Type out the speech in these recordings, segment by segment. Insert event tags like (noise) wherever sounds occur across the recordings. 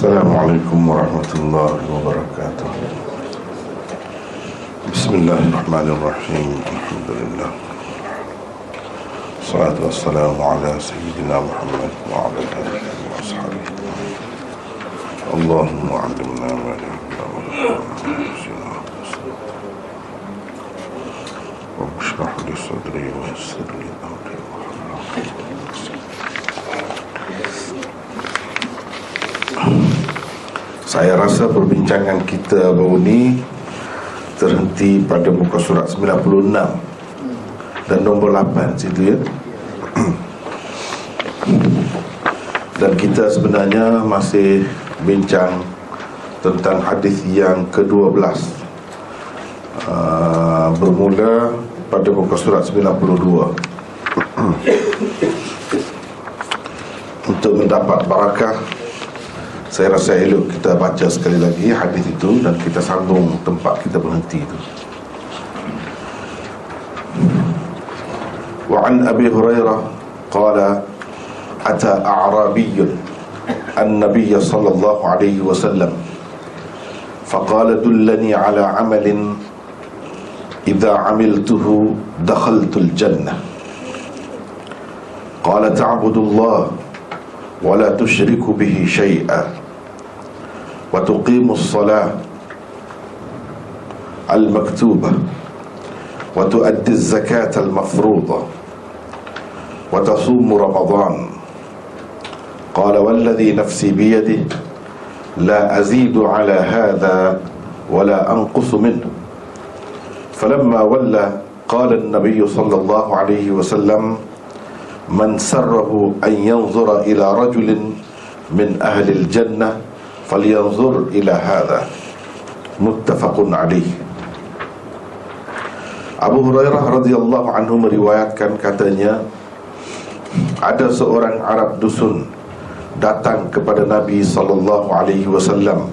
السلام عليكم ورحمة الله وبركاته. بسم الله الرحمن الرحيم. الحمد لله. الصلاة والسلام على سيدنا محمد وعلى آله وأصحابه. اللهم علمنا ما رب اشرح لي صدري ويسر لي أمري. Saya rasa perbincangan kita baru ni terhenti pada muka surat 96 dan nombor 8 situ ya. (clears throat) Dan kita sebenarnya masih bincang tentang hadis yang ke-12 uh, bermula pada muka surat 92 (clears throat) untuk mendapat barakah saya rasa elok kita baca sekali lagi hadis itu dan kita sambung tempat kita berhenti itu. Wa an Abi Hurairah qala ata a'rabiy an-nabiy sallallahu alaihi wasallam فقال دلني على عمل إذا عملته دخلت الجنة قال تعبد الله ولا تشرك به شيئا وتقيم الصلاة المكتوبة وتؤدي الزكاة المفروضة وتصوم رمضان. قال والذي نفسي بيده لا أزيد على هذا ولا أنقص منه. فلما ولى قال النبي صلى الله عليه وسلم من سره أن ينظر إلى رجل من أهل الجنة falyanzur ila hadha muttafaqun alih Abu Hurairah radhiyallahu anhu meriwayatkan katanya ada seorang Arab dusun datang kepada Nabi sallallahu alaihi wasallam.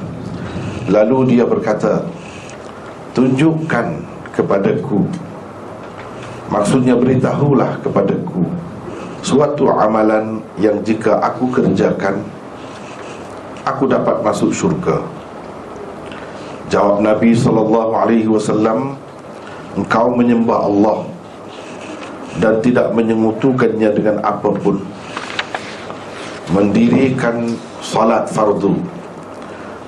Lalu dia berkata tunjukkan kepadaku. Maksudnya beritahulah kepadaku suatu amalan yang jika aku kerjakan aku dapat masuk syurga. Jawab Nabi sallallahu alaihi wasallam engkau menyembah Allah dan tidak menyengutukannya dengan apapun. Mendirikan salat fardu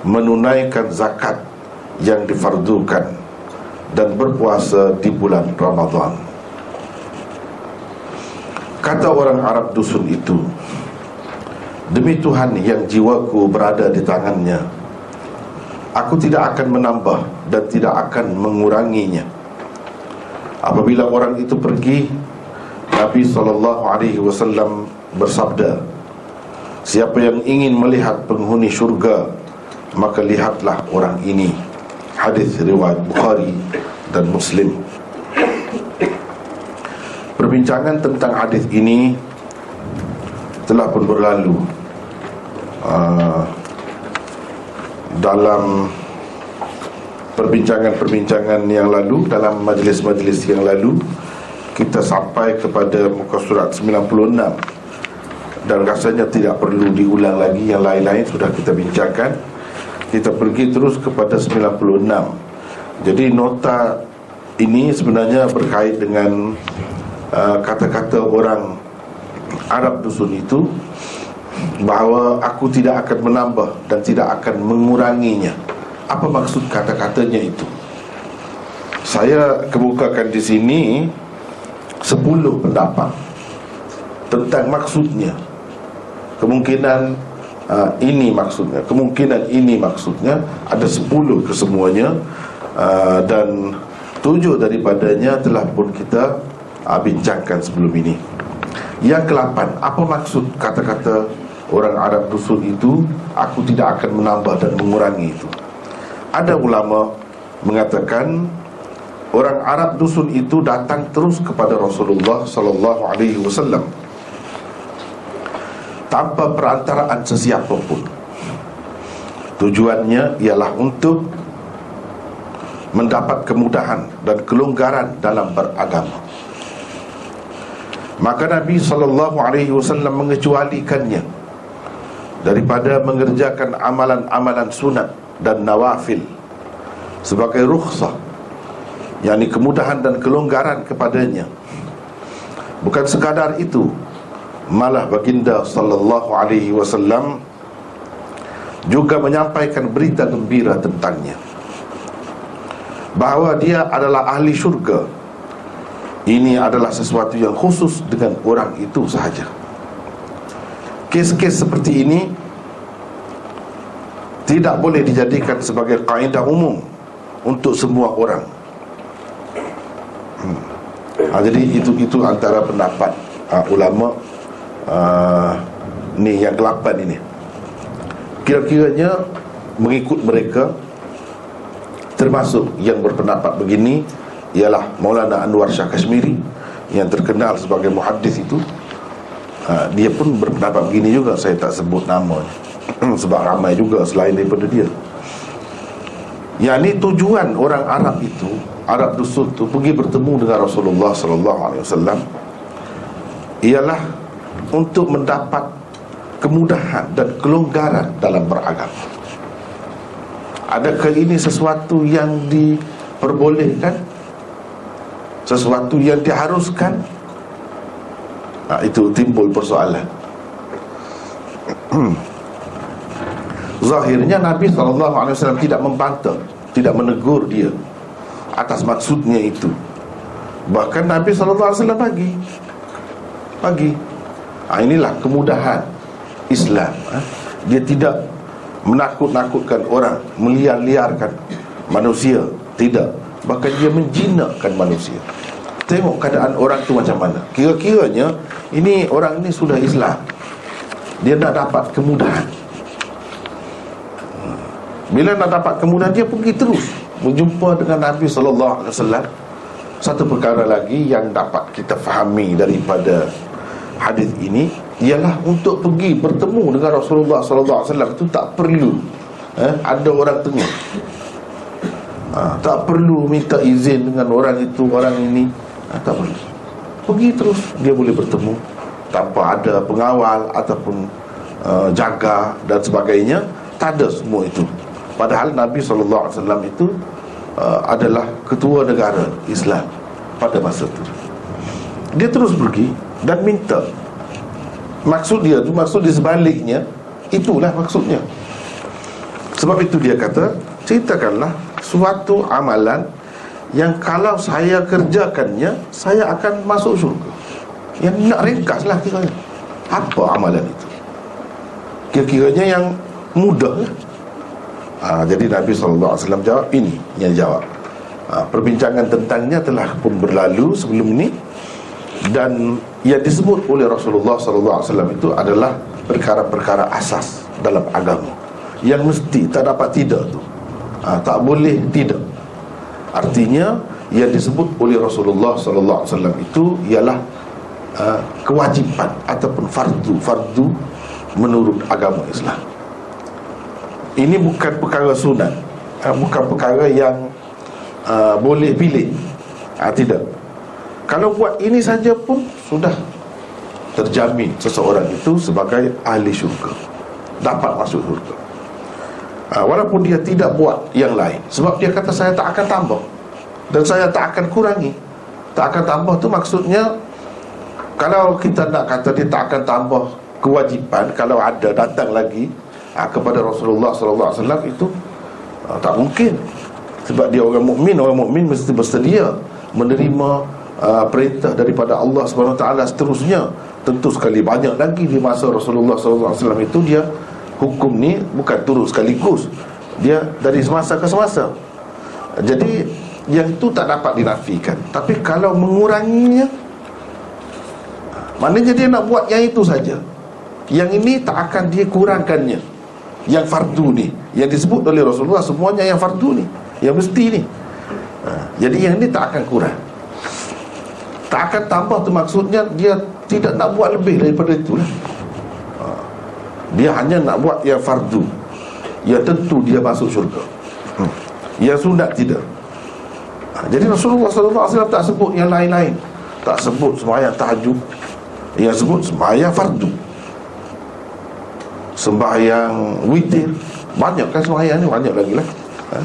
menunaikan zakat yang difardukan dan berpuasa di bulan Ramadhan Kata orang Arab dusun itu Demi Tuhan yang jiwaku berada di tangannya Aku tidak akan menambah dan tidak akan menguranginya. Apabila orang itu pergi Nabi SAW bersabda Siapa yang ingin melihat penghuni syurga Maka lihatlah orang ini. Hadis riwayat Bukhari dan Muslim. Perbincangan tentang hadis ini telah pun berlalu uh, dalam perbincangan-perbincangan yang lalu dalam majlis-majlis yang lalu kita sampai kepada muka surat 96 dan rasanya tidak perlu diulang lagi yang lain-lain sudah kita bincangkan. Kita pergi terus kepada 96 jadi nota ini sebenarnya berkait dengan Uh, kata-kata orang Arab dusun itu bahawa aku tidak akan menambah dan tidak akan menguranginya. Apa maksud kata-katanya itu? Saya kemukakan di sini 10 pendapat tentang maksudnya. Kemungkinan uh, ini maksudnya, kemungkinan ini maksudnya ada 10 kesemuanya uh, dan tujuh daripadanya telah pun kita uh, bincangkan sebelum ini. Yang kelapan, apa maksud kata-kata orang Arab dusun itu aku tidak akan menambah dan mengurangi itu. Ada ulama mengatakan orang Arab dusun itu datang terus kepada Rasulullah sallallahu alaihi wasallam tanpa perantaraan sesiapa pun. Tujuannya ialah untuk mendapat kemudahan dan kelonggaran dalam beragama. Maka Nabi sallallahu alaihi wasallam mengecualikannya daripada mengerjakan amalan-amalan sunat dan nawafil sebagai rukhsah yakni kemudahan dan kelonggaran kepadanya. Bukan sekadar itu malah baginda sallallahu alaihi wasallam juga menyampaikan berita gembira tentangnya bahawa dia adalah ahli syurga. Ini adalah sesuatu yang khusus dengan orang itu sahaja kes-kes seperti ini tidak boleh dijadikan sebagai kaedah umum untuk semua orang. Hmm. ha, jadi itu itu antara pendapat ha, ulama uh, ni yang ke-8 ini. Kira-kiranya mengikut mereka termasuk yang berpendapat begini ialah Maulana Anwar Shah Kashmiri yang terkenal sebagai muhaddis itu ha, dia pun berpendapat begini juga saya tak sebut nama (clears throat) sebab ramai juga selain daripada dia yang ni tujuan orang Arab itu Arab Dusun itu pergi bertemu dengan Rasulullah sallallahu alaihi wasallam ialah untuk mendapat kemudahan dan kelonggaran dalam beragama. Adakah ini sesuatu yang diperbolehkan? Sesuatu yang diharuskan? Nah, itu timbul persoalan. Zahirnya Nabi SAW tidak membantah Tidak menegur dia Atas maksudnya itu. Bahkan Nabi SAW bagi. Bagi. Ha, Inilah kemudahan Islam ha? Dia tidak menakut-nakutkan orang Meliar-liarkan manusia. Tidak. Bahkan dia menjinakkan manusia Tengok keadaan orang tu macam mana. Kira-kiranya Ini orang ini sudah Islam. Dia nak dapat kemudahan. Bila nak dapat kemudahan Dia pergi terus. Berjumpa dengan Nabi SAW Satu perkara lagi yang dapat kita fahami Daripada hadis ini ialah untuk pergi bertemu dengan Rasulullah wasallam itu tak perlu eh, ada orang tengah. Ha, tak perlu minta izin dengan orang itu, orang ini. Ha, tak perlu. Pergi terus dia boleh bertemu tanpa ada pengawal ataupun uh, jaga dan sebagainya. Tak ada semua itu. Padahal Nabi wasallam itu uh, adalah ketua negara Islam pada masa itu. Dia terus pergi dan minta Maksud dia tu Maksud di sebaliknya Itulah maksudnya Sebab itu dia kata Ceritakanlah Suatu amalan Yang kalau saya kerjakannya Saya akan masuk syurga. Yang nak ringkas lah kiranya. Apa amalan itu? Kira-kiranya yang mudah ha, Jadi Nabi SAW jawab Ini yang jawab. Ha, Perbincangan tentangnya telah pun berlalu Sebelum ini. Dan yang disebut oleh Rasulullah wasallam itu adalah perkara-perkara asas dalam agama. Yang mesti tak dapat tidak tu. Ha, tak boleh tidak artinya yang disebut oleh Rasulullah sallallahu alaihi wasallam itu ialah uh, kewajipan ataupun fardu fardu menurut agama Islam. Ini bukan perkara sunat uh, bukan perkara yang uh, boleh pilih. Uh, tidak. Kalau buat ini saja pun sudah terjamin seseorang itu sebagai ahli syurga. Dapat masuk syurga ha, walaupun dia tidak buat yang lain. Sebab dia kata saya tak akan tambah. Dan saya tak akan kurangi. Tak akan tambah tu maksudnya kalau kita nak kata dia tak akan tambah kewajipan kalau ada datang lagi ha, kepada Rasulullah wasallam itu ha, tak mungkin. Sebab dia orang mukmin orang mukmin mesti bersedia menerima uh, perintah daripada Allah taala seterusnya. Tentu sekali banyak lagi di masa Rasulullah SAW itu dia hukum ni bukan turun sekaligus. Dia dari semasa ke semasa. Jadi yang itu tak dapat dinafikan. Tapi kalau menguranginya maknanya dia nak buat yang itu saja. Yang ini tak akan dia kurangkannya yang fardu ni yang disebut oleh Rasulullah semuanya yang fardu ni yang mesti ni. Ha, jadi yang ini tak akan kurang. Tak akan tambah tu maksudnya Dia tidak nak buat lebih daripada itu lah. Ha. Dia hanya nak buat yang fardu. Ya tentu dia masuk syurga. Hmm. Yang sunat tidak. Ha. Jadi Rasulullah SAW tak sebut yang lain-lain. Tak sebut semayang tahajud. Yang sebut semayang fardu. Sembahyang witir. Banyak kan sembahyang ni banyak lagi lah. Ha?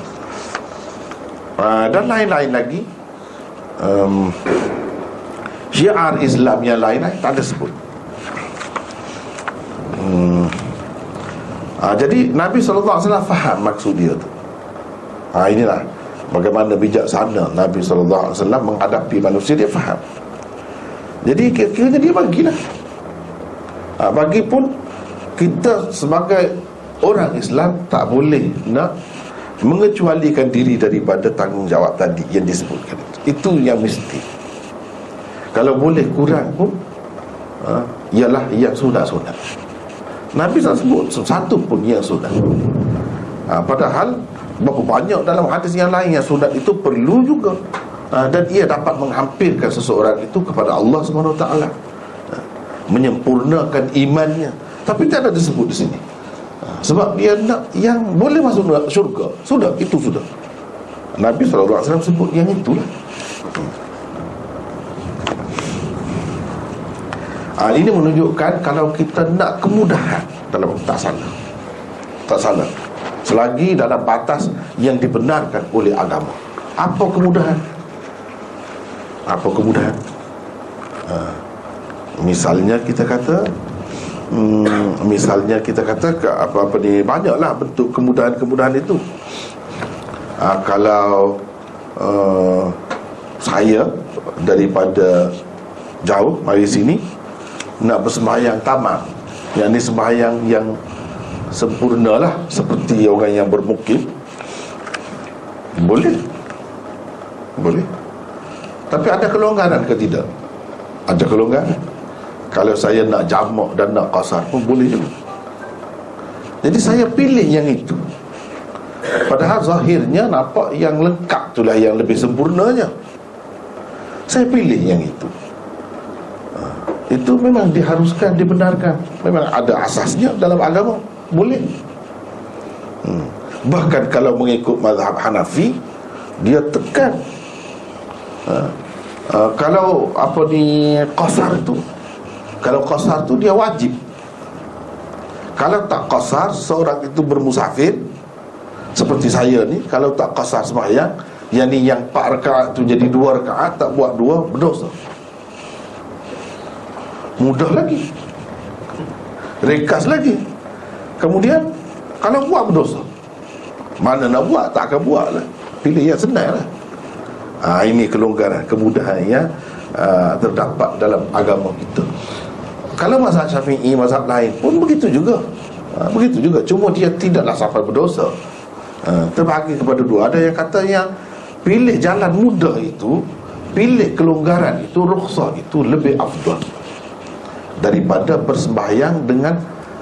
uh, dan lain-lain lagi. Um, syiar Islam yang lain tak ada sebut hmm. uh, jadi Nabi SAW faham maksud dia tu. Uh, inilah bagaimana bijaksana Nabi SAW menghadapi manusia dia faham. Jadi kira-kiranya dia bagilah. Ha, Bagi pun Kita sebagai orang Islam Tak boleh nak Mengecualikan diri daripada tanggungjawab tadi Yang disebutkan. Itu Itu yang mesti. Kalau boleh kurang pun ha, Ialah yang sunat-sunat Nabi tak sebut satu pun yang sunat ha, Padahal Berapa banyak dalam hadis yang lain Yang sunat itu perlu juga. Ha, Dan ia dapat menghampirkan seseorang itu Kepada Allah SWT ha, Menyempurnakan imannya. Tapi tidak ada disebut di sini. Ha, Sebab dia nak yang boleh masuk syurga Sudah, itu sudah. Nabi SAW sebut yang itulah ha, Ini menunjukkan Kalau kita nak kemudahan Dalam tak salah Tak salah Selagi dalam batas yang dibenarkan oleh agama Apa kemudahan? apa kemudahan ha. misalnya kita kata hmm, misalnya kita kata apa-apa ni banyaklah bentuk kemudahan-kemudahan itu ha, kalau uh, saya daripada jauh mari sini nak bersembahyang tamam yang ni sembahyang yang sempurna lah seperti orang yang bermukim. Boleh. Boleh. Tapi ada kelonggaran ke tidak? Ada kelonggaran. Kalau saya nak jamak dan nak kasar pun boleh juga. Jadi saya pilih yang itu. Padahal zahirnya nampak yang lengkap itulah yang lebih sempurnanya. Saya pilih yang itu Itu memang diharuskan, dibenarkan. Memang ada asasnya dalam agama. Boleh. Hmm. Bahkan kalau mengikut mazhab Hanafi Dia tekan. Ha, uh, kalau apa ni qasar tu kalau qasar tu dia wajib. Kalau tak qasar seorang itu bermusafir seperti saya ni kalau tak qasar sembahyang yang ni yang 4 rakaat tu jadi 2 rakaat tak buat 2 berdosa mudah lagi. Rekas lagi. Kemudian kalau buat berdosa mana nak buat? Tak akan buat lah. Pilih yang senang lah. Ha, Ini kelonggaran, kemudahan yang uh, terdapat dalam agama kita. Kalau mazhab syafi'i, mazhab lain pun begitu juga. Ha, Begitu juga, cuma dia tidaklah sampai berdosa. Ha, Terbagi kepada dua. Ada yang kata yang pilih jalan mudah itu Pilih kelonggaran itu, rukhsah itu lebih afdal Daripada bersembahyang dengan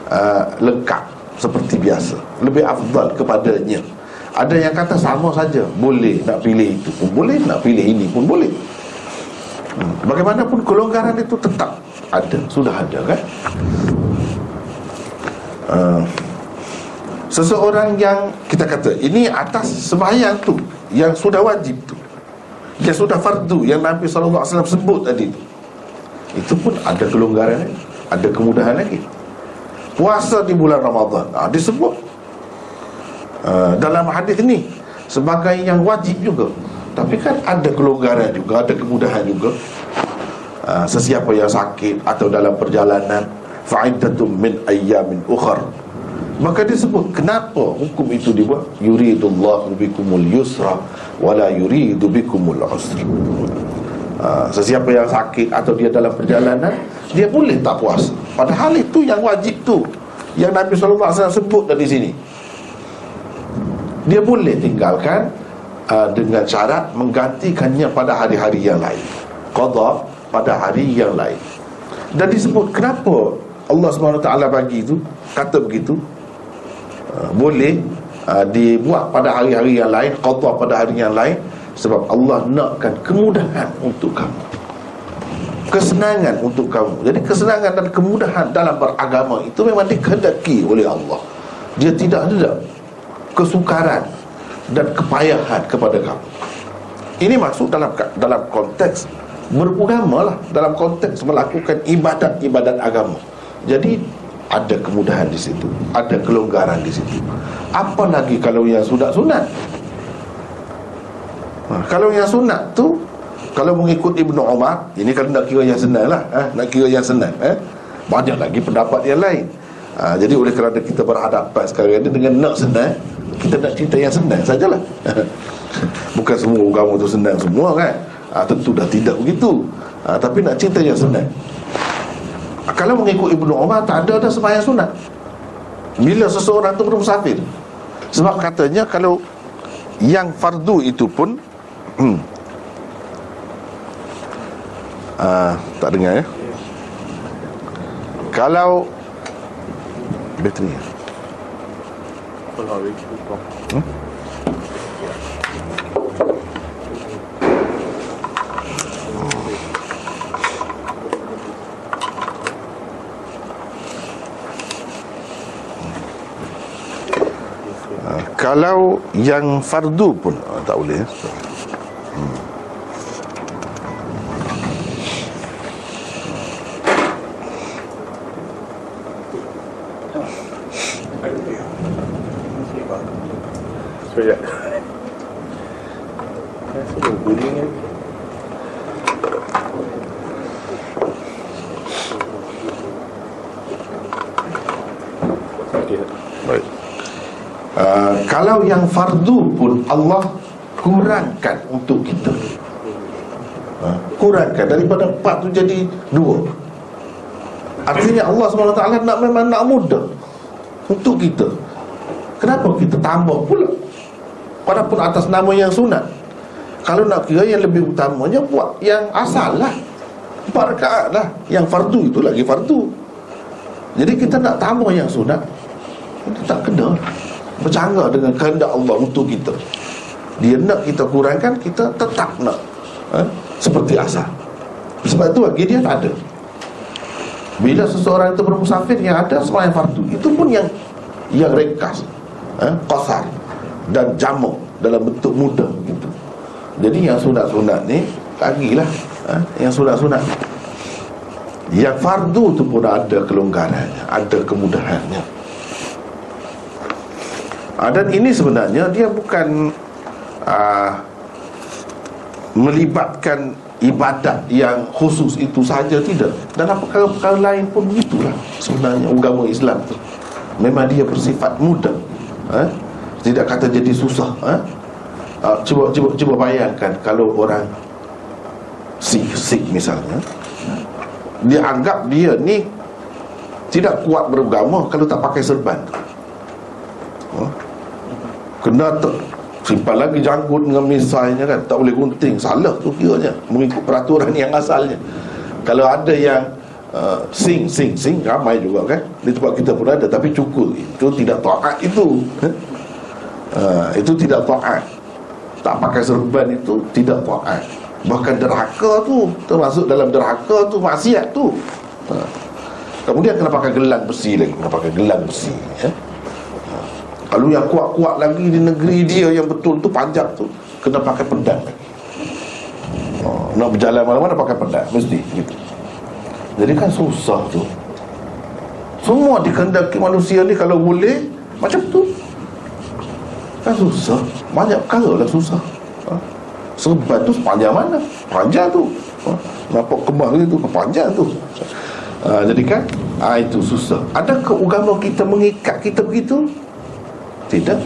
uh, lengkap Seperti biasa. Lebih afdal kepadanya. Ada yang kata sama saja Boleh nak pilih itu pun boleh Nak pilih ini pun boleh. Hmm. Bagaimanapun kelonggaran itu tetap ada Sudah ada kan? Uh, Seseorang yang kita kata Ini atas sembahyang tu Yang sudah wajib tu Yang sudah fardu Yang Nabi SAW sebut tadi tu Itu pun ada kelonggaran lagi Ada kemudahan lagi. Puasa di bulan Ramadan ha, Disebut. Uh, dalam hadis ni sebagai yang wajib juga. Tapi kan ada kelonggaran juga ada kemudahan juga. Uh, sesiapa yang sakit atau dalam perjalanan fa'iddatum min ayyamin ukhar. Maka disebut kenapa hukum itu dibuat? Yuridullahu bikumul yusra wala yuridu bikumul usra uh, sesiapa yang sakit atau dia dalam perjalanan dia boleh tak puas. Padahal itu yang wajib tu. Yang Nabi SAW sebut dari sini. Dia boleh tinggalkan uh, dengan syarat menggantikannya pada hari-hari yang lain. Qada pada hari yang lain. Dan disebut kenapa Allah SWT bagi itu? Kata begitu. Uh, boleh uh, dibuat pada hari-hari yang lain qada pada hari yang lain sebab Allah nakkan kemudahan untuk kamu. Kesenangan untuk kamu. Jadi kesenangan dan kemudahan dalam beragama itu memang dikehendaki oleh Allah. Dia tidak ada kesukaran dan kepayahan kepada kamu. Ini masuk dalam dalam konteks beragama lah. Dalam konteks melakukan ibadat-ibadat agama. Jadi ada kemudahan di situ. Ada kelonggaran di situ. Apa lagi kalau yang sunat-sunat ha, kalau yang sunat tu kalau mengikut Ibnu Umar ini kalau nak kira yang senang lah eh, nak kira yang senang eh, banyak lagi pendapat yang lain. Ha, jadi oleh kerana kita berhadapan sekarang ini dengan nak senang kita nak cerita yang senang sajalah. (laughs) Bukan semua agama tu senang semua kan? Ha, tentu dah tidak begitu. Ha, tapi nak cerita yang senang. Kalau mengikut Ibnu Umar tak ada dah sembahyang sunat. Bila seseorang tu bermusafir. Sebab katanya kalau yang fardu itu pun hmm, uh, tak dengar ya. Kalau bateri. Hmm? Kalau yang fardu pun oh, tak boleh ya. Hmm. Sekejap kalau yang fardu pun Allah kurangkan untuk kita. Ha? kurangkan daripada empat tu jadi dua. Artinya Allah SWT nak memang nak mudah untuk kita. Kenapa kita tambah pula? Walaupun atas nama yang sunat. Kalau nak kira yang lebih utamanya buat yang asal lah. Empat rakaat lah. Yang fardu itu lagi fardu. Jadi kita nak tambah yang sunat kita tak kena bercanggah dengan kehendak Allah untuk kita dia nak kita kurangkan kita tetap nak ha? seperti asal sebab itu bagi dia ada bila seseorang itu bermusafir yang ada yang fardu itu pun yang yang ringkas ha? qasar dan jamak dalam bentuk mudah gitu. jadi yang sunat-sunat ni lagilah ha? yang sunat-sunat yang fardu tu pun ada kelonggarannya ada kemudahannya ha, Dan ini sebenarnya dia bukan uh, Melibatkan ibadat yang khusus itu saja tidak Dalam perkara-perkara lain pun begitulah Sebenarnya agama Islam tu Memang dia bersifat mudah eh? Tidak kata jadi susah eh? uh, cuba, cuba, cuba bayangkan Kalau orang Sikh, Sikh misalnya Dia anggap dia ni Tidak kuat beragama Kalau tak pakai serban Kena ter, simpan lagi janggut dengan misalnya kan? Tak boleh gunting. Salah tu kiranya. Mengikut peraturan yang asalnya. Kalau ada yang uh, Sing, sing, sing Ramai juga kan? Di tempat kita pun ada Tapi cukup Itu tidak taat itu. Uh, Itu tidak taat. Tak pakai serban itu Tidak taat. Bahkan derhaka tu Termasuk dalam derhaka tu Maksiat tu. Uh. Kemudian kena pakai gelang besi lagi. Kena pakai gelang besi ya? Kalau yang kuat-kuat lagi di negeri dia yang betul tu panjang tu Kena pakai pedang. Oh, Nak berjalan mana-mana pakai pedang Mesti gitu. Jadi kan susah tu. Semua dikendaki manusia ni kalau boleh Macam tu. Kan susah. Banyak perkara lah susah. Ha? Sebab tu sepanjang mana? Panjang tu. Ha? Nampak kemah tu Panjang tu. Ha, Jadi kan ha, Itu susah. Adakah agama kita mengikat kita begitu tidak.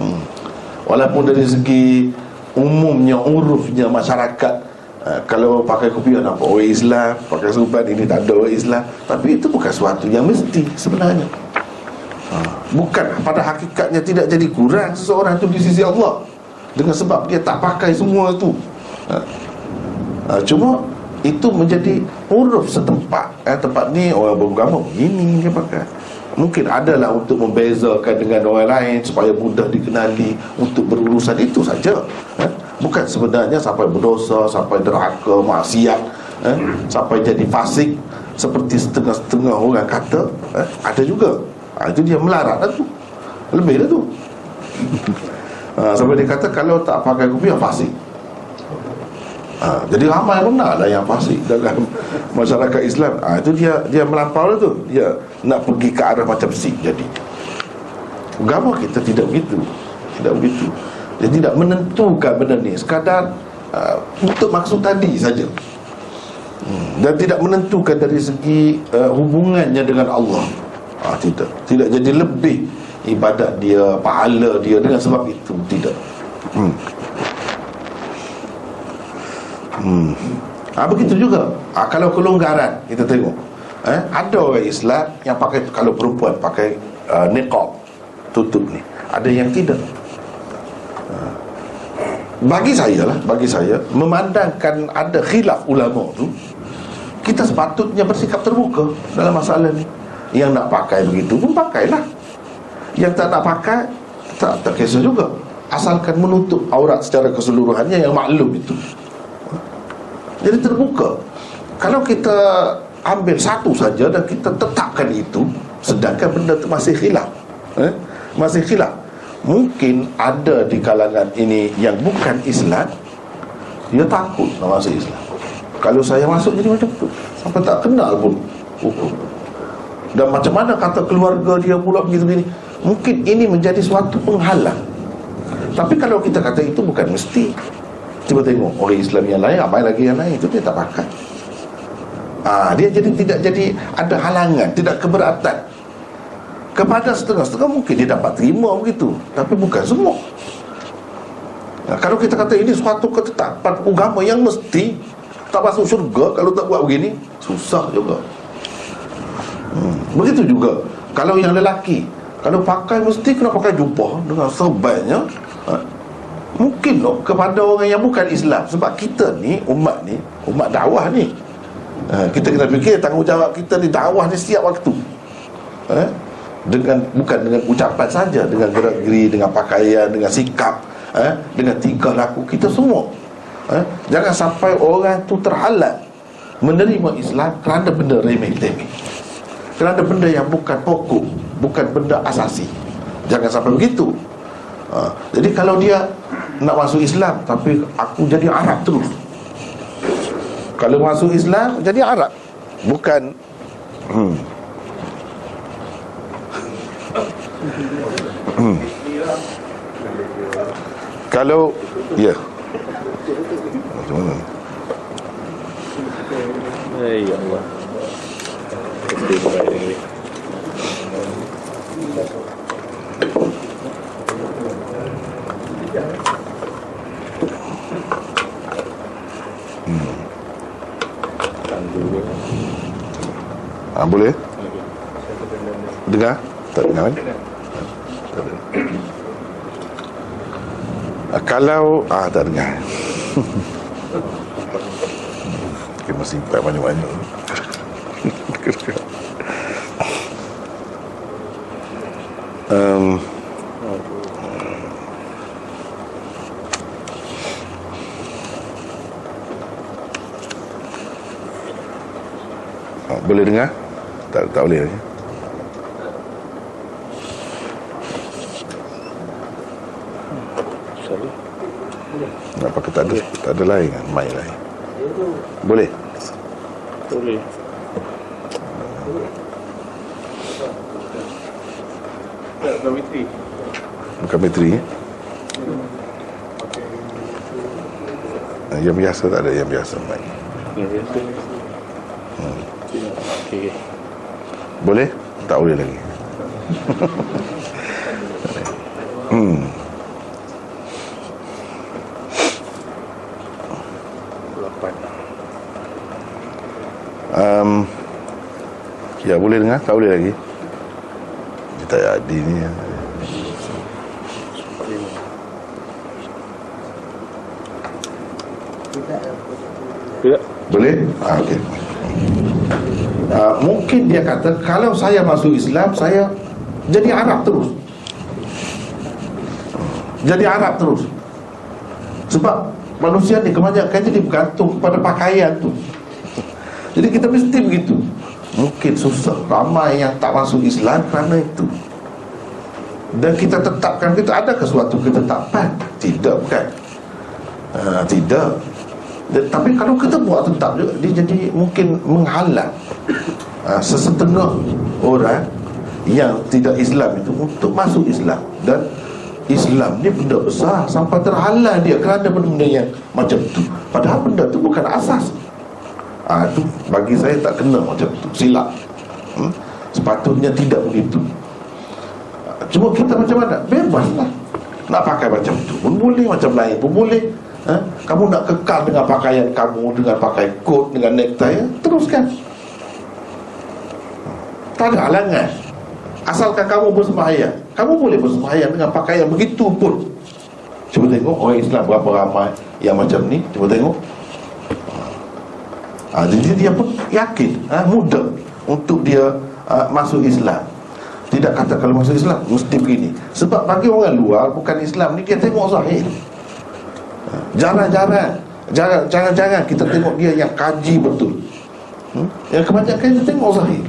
Hmm. Walaupun dari segi Umumnya, urufnya masyarakat uh, Kalau pakai kopi Nampak orang Islam Pakai subat ini tak ada orang Islam. Tapi itu bukan sesuatu yang mesti Sebenarnya. Uh, Bukan pada hakikatnya Tidak jadi kurang seseorang itu di sisi Allah. Dengan sebab dia tak pakai semua itu. Uh, uh, Cuma itu menjadi uruf setempat. Eh, Tempat ni orang beragama Ini dia pakai Mungkin adalah untuk membezakan dengan orang lain Supaya mudah dikenali Untuk berurusan itu saja. Eh? Bukan sebenarnya sampai berdosa Sampai derhaka, maksiat eh? Sampai jadi fasik Seperti setengah-setengah orang kata eh? Ada juga. Ha, Itu dia melarat lah tu. Lebih dah tu. Ha, (laughs) Sampai dia kata Kalau tak pakai kopi, ya fasik. Ha, Jadi ramai benar lah yang fasik Dalam (laughs) masyarakat Islam. Ha, Itu dia dia melampau tu. Dia nak pergi ke arah macam sik jadi. Agama kita tidak begitu Tidak begitu. Dia tidak menentukan benda ni. Sekadar uh, untuk maksud tadi saja. Hmm. Dan tidak menentukan dari segi uh, hubungannya dengan Allah. Ha, Tidak. Tidak jadi lebih ibadat dia, pahala dia Dengan sebab itu. Tidak. Hmm. Hmm. Ha, begitu juga. Ha, kalau kelonggaran kita tengok. Eh, ada orang Islam yang pakai kalau perempuan pakai uh, niqab tutup ni. Ada yang tidak. Ha. Bagi saya lah, bagi saya memandangkan ada khilaf ulama tu kita sepatutnya bersikap terbuka dalam masalah ni. Yang nak pakai begitu pun pakailah. Yang tak nak pakai tak kisah juga. Asalkan menutup aurat secara keseluruhannya yang maklum itu. Jadi terbuka Kalau kita ambil satu saja Dan kita tetapkan itu Sedangkan benda itu masih khilaf. Eh? Masih khilaf. Mungkin ada di kalangan ini Yang bukan Islam Dia takut nak masuk Islam. Kalau saya masuk jadi macam tu Sampai tak kenal pun hukum. Dan macam mana kata keluarga dia pula begini-begini. Mungkin ini menjadi suatu penghalang. Tapi kalau kita kata itu bukan mesti Cuba tengok orang Islam yang lain Apa lagi yang lain? Itu dia tak pakai ha, Dia jadi tidak jadi Ada halangan Tidak keberatan. Kepada setengah-setengah Mungkin dia dapat terima begitu Tapi bukan semua. Ha, Kalau kita kata ini Suatu ketetapan agama Yang mesti Tak masuk syurga Kalau tak buat begini Susah juga. Hmm. Begitu juga. Kalau yang lelaki Kalau pakai mesti kena pakai jubah Dengan sebaiknya. Ha, Mungkin loh kepada orang yang bukan Islam. Sebab kita ni, umat ni Umat dakwah ni ha, Kita kena fikir tanggungjawab kita ni Dakwah ni setiap waktu. Ha? dengan Bukan dengan ucapan saja Dengan gerak-geri, dengan pakaian, dengan sikap ha? Dengan tingkah laku kita semua. Ha? Jangan sampai orang tu terhalang Menerima Islam kerana benda remeh-temeh Kerana benda yang bukan pokok Bukan benda asasi. Jangan sampai begitu. Ha, Jadi kalau dia nak masuk Islam Tapi aku jadi Arab terus Kalau masuk Islam Jadi Arab Bukan hmm. Hmm. Kalau Ya Macam mana Ya Allah ha, Boleh? Dengar? Tak dengar kan? Tak dengar ha, Kalau ah Tak dengar (laughs) Okay, masih impak banyak-banyak (laughs) um, Boleh dengar? Tak tak boleh lagi. Nak pakai tak ada tak ada lain kan mic lain. Boleh. Boleh. Bukan bateri eh? Yang biasa tak ada yang biasa mic. Yang biasa. Hmm. Okay. Boleh? Tak boleh lagi Hmm Um, ya boleh dengar tak boleh lagi Dia tak jadi ni Tidak Boleh? Ah, okay. Mungkin dia kata Kalau saya masuk Islam Saya jadi Arab terus. Jadi Arab terus. Sebab manusia ni kebanyakan jadi bergantung kepada pakaian tu. Jadi kita mesti begitu. Mungkin susah Ramai yang tak masuk Islam kerana itu. Dan kita tetapkan kita Adakah suatu ketetapan? Tidak bukan. Uh, Tidak. Dan- Tapi kalau kita buat tetap juga Dia jadi mungkin menghalang uh, Sesetengah orang Yang tidak Islam itu Untuk masuk Islam Dan Islam ni benda besar Sampai terhalang dia Kerana benda-benda yang macam tu Padahal benda tu bukan asas Ah tu bagi saya tak kena macam tu silap. Hmm? Sepatutnya tidak begitu. Ah, Cuma kita macam mana? Bebaslah. Nak pakai macam tu pun boleh, macam lain pun boleh. Ha? Kamu nak kekal dengan pakaian kamu Dengan pakai coat, dengan necktie ya? Teruskan Tak ada halangan. Asalkan kamu bersembahyang. Kamu boleh bersembahyang dengan pakaian begitu pun. Cuba tengok orang Islam berapa ramai Yang macam ni. Cuba tengok. Ha, Jadi dia pun yakin ha, Mudah untuk dia ha, masuk Islam. Tidak kata kalau masuk Islam Mesti begini. Sebab bagi orang luar Bukan Islam ni Dia tengok zahir. Jarang- Jarang-jarang kita tengok dia yang kaji betul. Hmm? Yang kebanyakan dia tengok zahir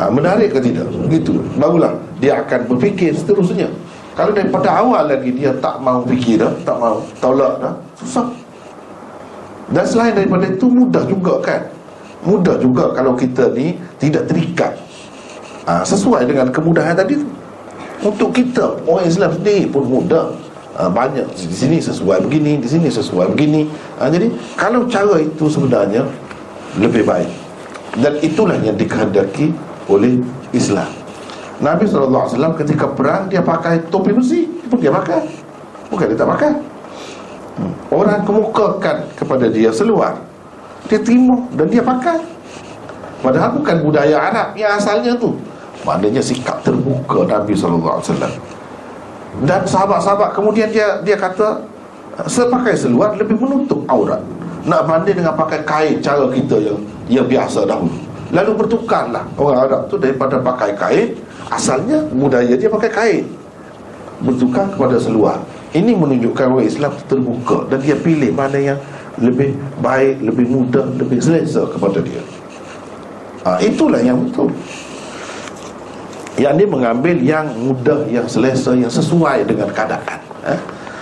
ha, Menarik ke tidak? Begitu. Barulah dia akan berfikir seterusnya. Kalau daripada awal lagi dia tak mau fikir dah Tak mau tolak dah Susah. Dan selain daripada itu mudah juga kan? Mudah juga kalau kita ni Tidak terikat. Ha, Sesuai dengan kemudahan tadi tu. Untuk kita Orang Islam sendiri pun mudah. Ha, Banyak. Di sini sesuai begini Di sini sesuai begini. Ha, Jadi Kalau cara itu sebenarnya Lebih baik. Dan itulah yang dikehendaki Oleh Islam. Nabi SAW ketika perang Dia pakai topi besi. Pun dia pakai Bukan dia tak pakai Orang kemukakan kepada dia seluar. Dia terima dan dia pakai. Padahal bukan budaya Arab yang asalnya tu. Maknanya sikap terbuka Nabi SAW Dan sahabat-sahabat kemudian dia dia kata Sepakai seluar lebih menutup aurat. Nak banding dengan pakai kain cara kita yang yang biasa dahulu Lalu bertukarlah. Orang Arab tu daripada pakai kain Asalnya budaya dia pakai kain. Bertukar kepada seluar. Ini menunjukkan orang Islam terbuka Dan dia pilih mana yang lebih baik, lebih mudah, lebih selesa kepada dia. Ha, Itulah yang betul. Yang dia mengambil yang mudah, yang selesa, yang sesuai dengan keadaan ha?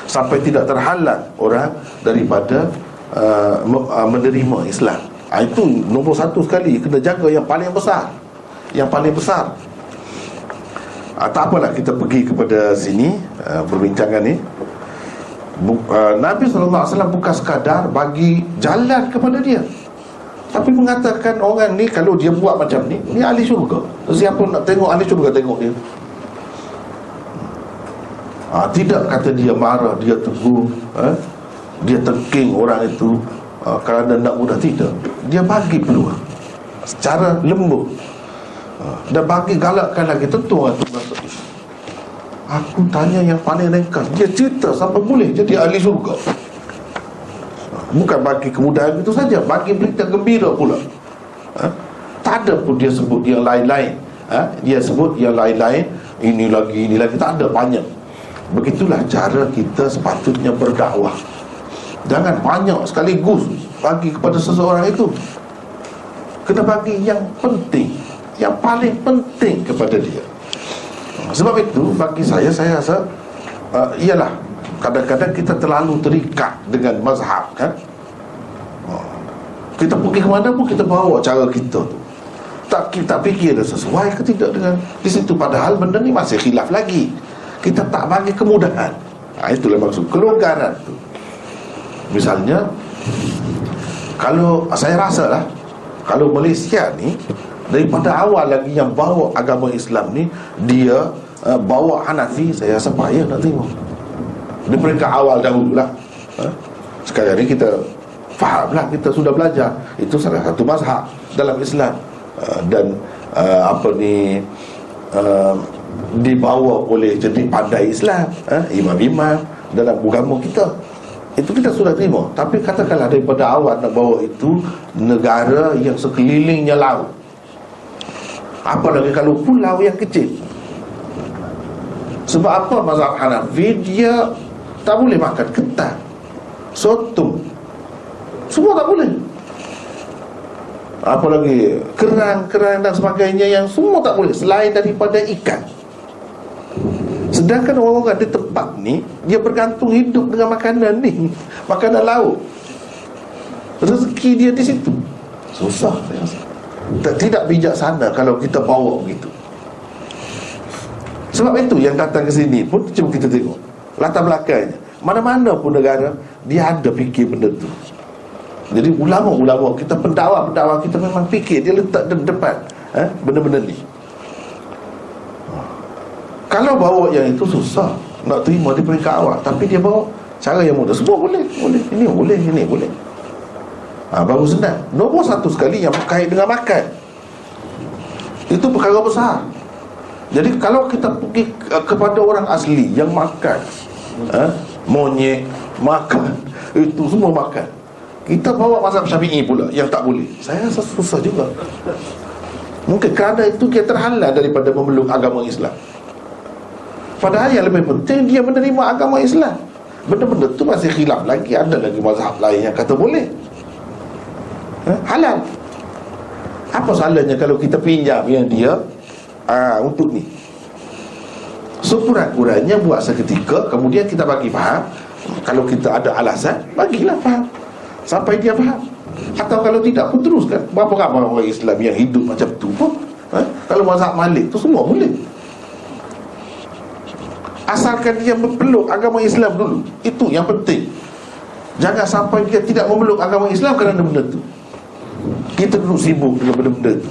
Sampai tidak terhalang orang daripada uh, menerima Islam ha, Itu nombor satu sekali. Kena jaga yang paling besar. Yang paling besar. Ha, Tak apalah kita pergi kepada sini uh, Perbincangan ni. Bu- uh, Nabi SAW bukan sekadar bagi jalan kepada dia. Tapi mengatakan orang ni Kalau dia buat macam ni Ni ahli syurga. Siapa nak tengok ahli syurga tengok dia. Ha, Tidak kata dia marah Dia tegur eh? Dia tengking orang itu ha, Kerana nak mudah Tidak Dia bagi peluang. Secara lembut. Ha, Dan bagi galakkan lagi Tentu orang "Ish, Aku tanya yang paling ringkas Dia cerita sampai boleh jadi ahli syurga. Bukan bagi kemudahan itu saja Bagi berita gembira pula. Ha? Tak ada pun dia sebut yang lain-lain. Ha? Dia sebut yang lain-lain Ini lagi, ini lagi Tak ada banyak. Begitulah cara kita sepatutnya berdakwah Jangan banyak sekaligus Bagi kepada seseorang itu Kena bagi yang penting Yang paling penting kepada dia sebab itu bagi saya saya rasa uh, ialah kadang-kadang kita terlalu terikat dengan mazhab kan. Uh, kita pergi ke mana pun kita bawa cara kita tu. Tak kita fikir dah sesuai ke tidak dengan di situ padahal benda ni masih khilaf lagi. Kita tak bagi kemudahan. Ha, itulah maksud kelonggaran tu. Misalnya kalau saya rasa lah kalau Malaysia ni daripada awal lagi yang bawa agama Islam ni dia uh, bawa Hanafi saya rasa payah nak terima di peringkat awal dahulu lah uh, sekarang ni kita faham lah kita sudah belajar. Itu salah satu mazhab dalam Islam. Uh, dan uh, apa ni uh, dibawa oleh jadi pandai Islam uh, imam-imam dalam agama kita itu kita sudah terima. Tapi katakanlah daripada awal nak bawa itu Negara yang sekelilingnya laut. Apalagi kalau pulau yang kecil? Sebab apa mazhab Hanafi Dia tak boleh makan ketan Sotum Semua tak boleh. Apalagi kerang-kerang dan sebagainya Yang semua tak boleh Selain daripada ikan Sedangkan orang-orang di tempat ni Dia bergantung hidup dengan makanan ni (laughs) Makanan laut. Rezeki dia di situ. Susah Tak- Tidak bijaksana kalau kita bawa begitu. Sebab itu yang datang ke sini pun Cuba kita tengok. Latar belakangnya. Mana-mana pun negara Dia ada fikir benda tu. Jadi ulama-ulama kita Pendakwa-pendakwa kita memang fikir Dia letak depan eh, Benda-benda ni Kalau bawa yang itu susah. Nak terima di peringkat awal. Tapi dia bawa Cara yang mudah. Semua boleh Boleh. Ini boleh Ini boleh. Ha, Baru senang. Nombor satu sekali Yang berkait dengan makan. Itu perkara besar. Jadi kalau kita pergi ke- Kepada orang asli Yang makan ha, Monyet Makan. (laughs) Itu semua makan. Kita bawa mazhab syafi'i pula Yang tak boleh. Saya rasa susah juga. Mungkin kerana itu Dia terhalang daripada memeluk agama Islam Padahal yang lebih penting Dia menerima agama Islam. Benda-benda tu masih khilaf lagi. Ada lagi mazhab lain yang kata boleh. Ha? Halal. Apa salahnya kalau kita pinjam yang dia aa, Untuk ni? Sekurang-kurangnya buat seketika Kemudian kita bagi faham. Kalau kita ada alasan Bagilah faham. Sampai dia faham. Atau kalau tidak pun teruskan. Berapa ramai orang Islam yang hidup macam tu pun? Ha? Kalau mazhab Malik tu semua boleh Asalkan dia memeluk agama Islam dulu. Itu yang penting. Jangan sampai dia tidak memeluk agama Islam kerana benda tu. Kita dulu sibuk dengan benda-benda tu.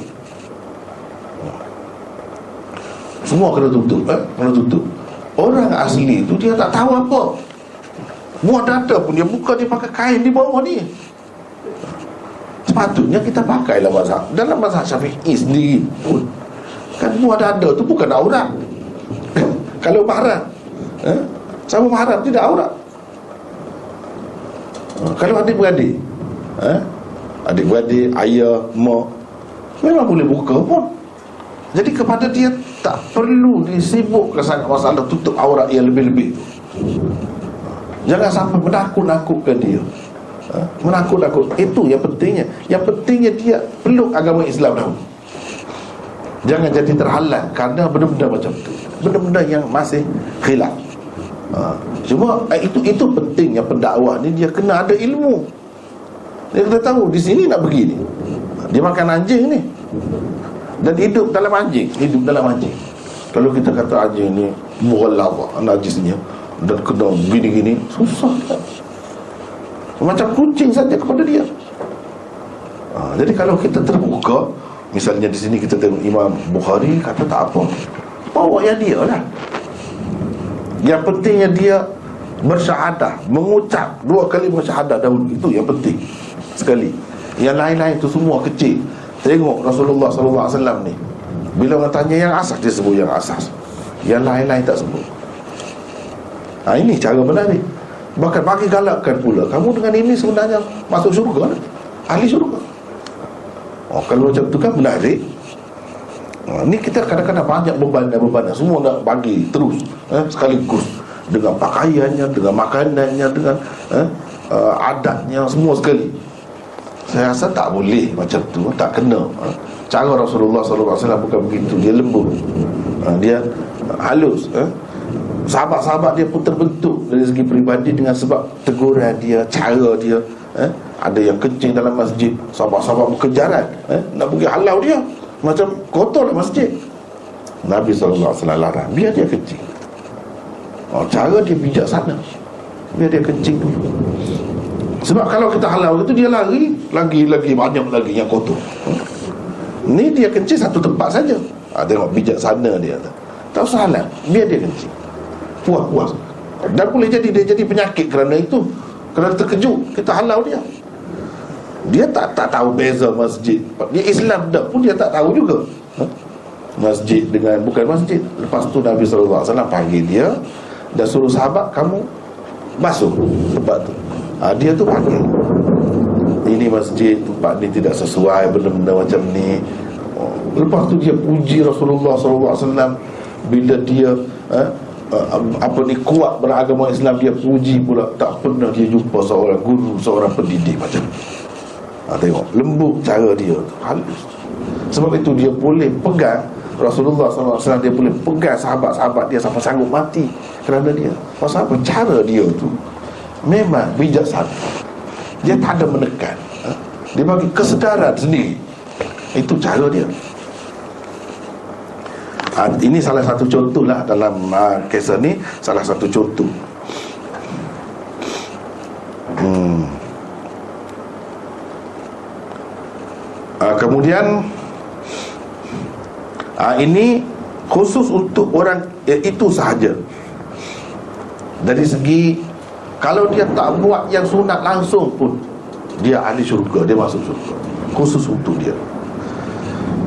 Semua kena tutup eh? Kena tutup. Orang asli tu dia tak tahu apa. Muat dada pun dia buka dia pakai kain di bawah ni. Sepatutnya kita pakailah mazhab. Dalam mazhab syafi'i sendiri pun Kan muat dada tu bukan aurat Kalau mahram eh? Sama mahram tidak aurat. Ha, Kalau adik-beradik eh? Adik-beradik, ayah, mak Memang boleh buka pun. Jadi kepada dia Tak perlu disibukkan sangat masalah Tutup aurat yang lebih-lebih tu. Jangan sampai menakut-nakutkan dia. Ha? Menakut-nakut. Itu yang pentingnya. Yang pentingnya dia peluk agama Islam dahulu. Jangan jadi terhalang Kerana benda-benda macam tu Benda-benda yang masih khilaf. Ha. Cuma eh, itu itu pentingnya pendakwah ni Dia kena ada ilmu. Dia kena tahu di sini nak pergi ni Dia makan anjing ni. Dan hidup dalam anjing Hidup dalam anjing. Kalau kita kata anjing ni Mughalabah Najisnya Dan kena gini-gini Susah kan Macam kucing saja kepada dia. Ha, Jadi kalau kita terbuka Misalnya di sini kita tengok Imam Bukhari Kata tak apa Bawa yang dia lah. Yang pentingnya dia Bersyahadah. Mengucap Dua kali bersyahadah dahulu Itu yang penting Sekali. Yang lain-lain tu semua kecil. Tengok Rasulullah SAW ni. Bila orang tanya yang asas Dia sebut yang asas. Yang lain-lain tak sebut. Ha, Ini cara menarik Bahkan bagi galakkan pula Kamu dengan ini sebenarnya Masuk syurga lah. Ahli syurga. Oh, kalau macam tu kan menarik ha, Ni kita kadang-kadang banyak beban dan beban Semua nak bagi terus eh, Sekaligus Dengan pakaiannya Dengan makanannya Dengan eh, uh, adatnya Semua sekali Saya rasa tak boleh macam tu Tak kena ha. Cara Rasulullah SAW bukan begitu Dia lembut ha, Dia halus eh. Sahabat-sahabat dia pun terbentuk Dari segi peribadi Dengan sebab teguran dia Cara dia eh? Ada yang kencing dalam masjid Sahabat-sahabat berkejaran eh? Nak pergi halau dia Macam kotor lah masjid. Nabi SAW larang. Biar dia kencing. Oh, Cara dia bijaksana Biar dia kencing dulu Sebab kalau kita halau itu Dia lari Lagi-lagi banyak lagi yang kotor? Ni dia kencing satu tempat saja. Ha, Tengok bijaksana dia Tak usah halau. Biar dia kencing. Puas-puas. Dan boleh jadi dia jadi penyakit kerana itu. Kerana terkejut. Kita halau dia Dia tak tak tahu beza masjid. Dia Islam dah pun dia tak tahu juga. Ha? Masjid dengan Bukan masjid. Lepas tu Nabi SAW panggil dia Dan suruh sahabat Kamu Basuh tempat tu. Ha, Dia tu panggil Ini masjid Tempat ni tidak sesuai Benda-benda macam ni. Oh, Lepas tu dia puji Rasulullah SAW Bila dia ha, uh, apa ni kuat beragama Islam dia puji pula. Tak pernah dia jumpa seorang guru seorang pendidik macam ha, tengok. Lembut cara dia. Halus sebab itu dia boleh pegang Rasulullah SAW dia boleh pegang sahabat-sahabat dia sampai sanggup mati kerana dia. Pasal apa? Cara dia tu memang bijaksana. Dia tak ada menekan. Dia bagi kesedaran sendiri. Itu cara dia. Ha, Ini salah satu contoh lah Dalam ha, kisah ni Salah satu contoh hmm. ha, Kemudian ha, Ini Khusus untuk orang eh, Itu sahaja. Dari segi Kalau dia tak buat yang sunat langsung pun Dia ahli syurga Dia masuk syurga. Khusus untuk dia.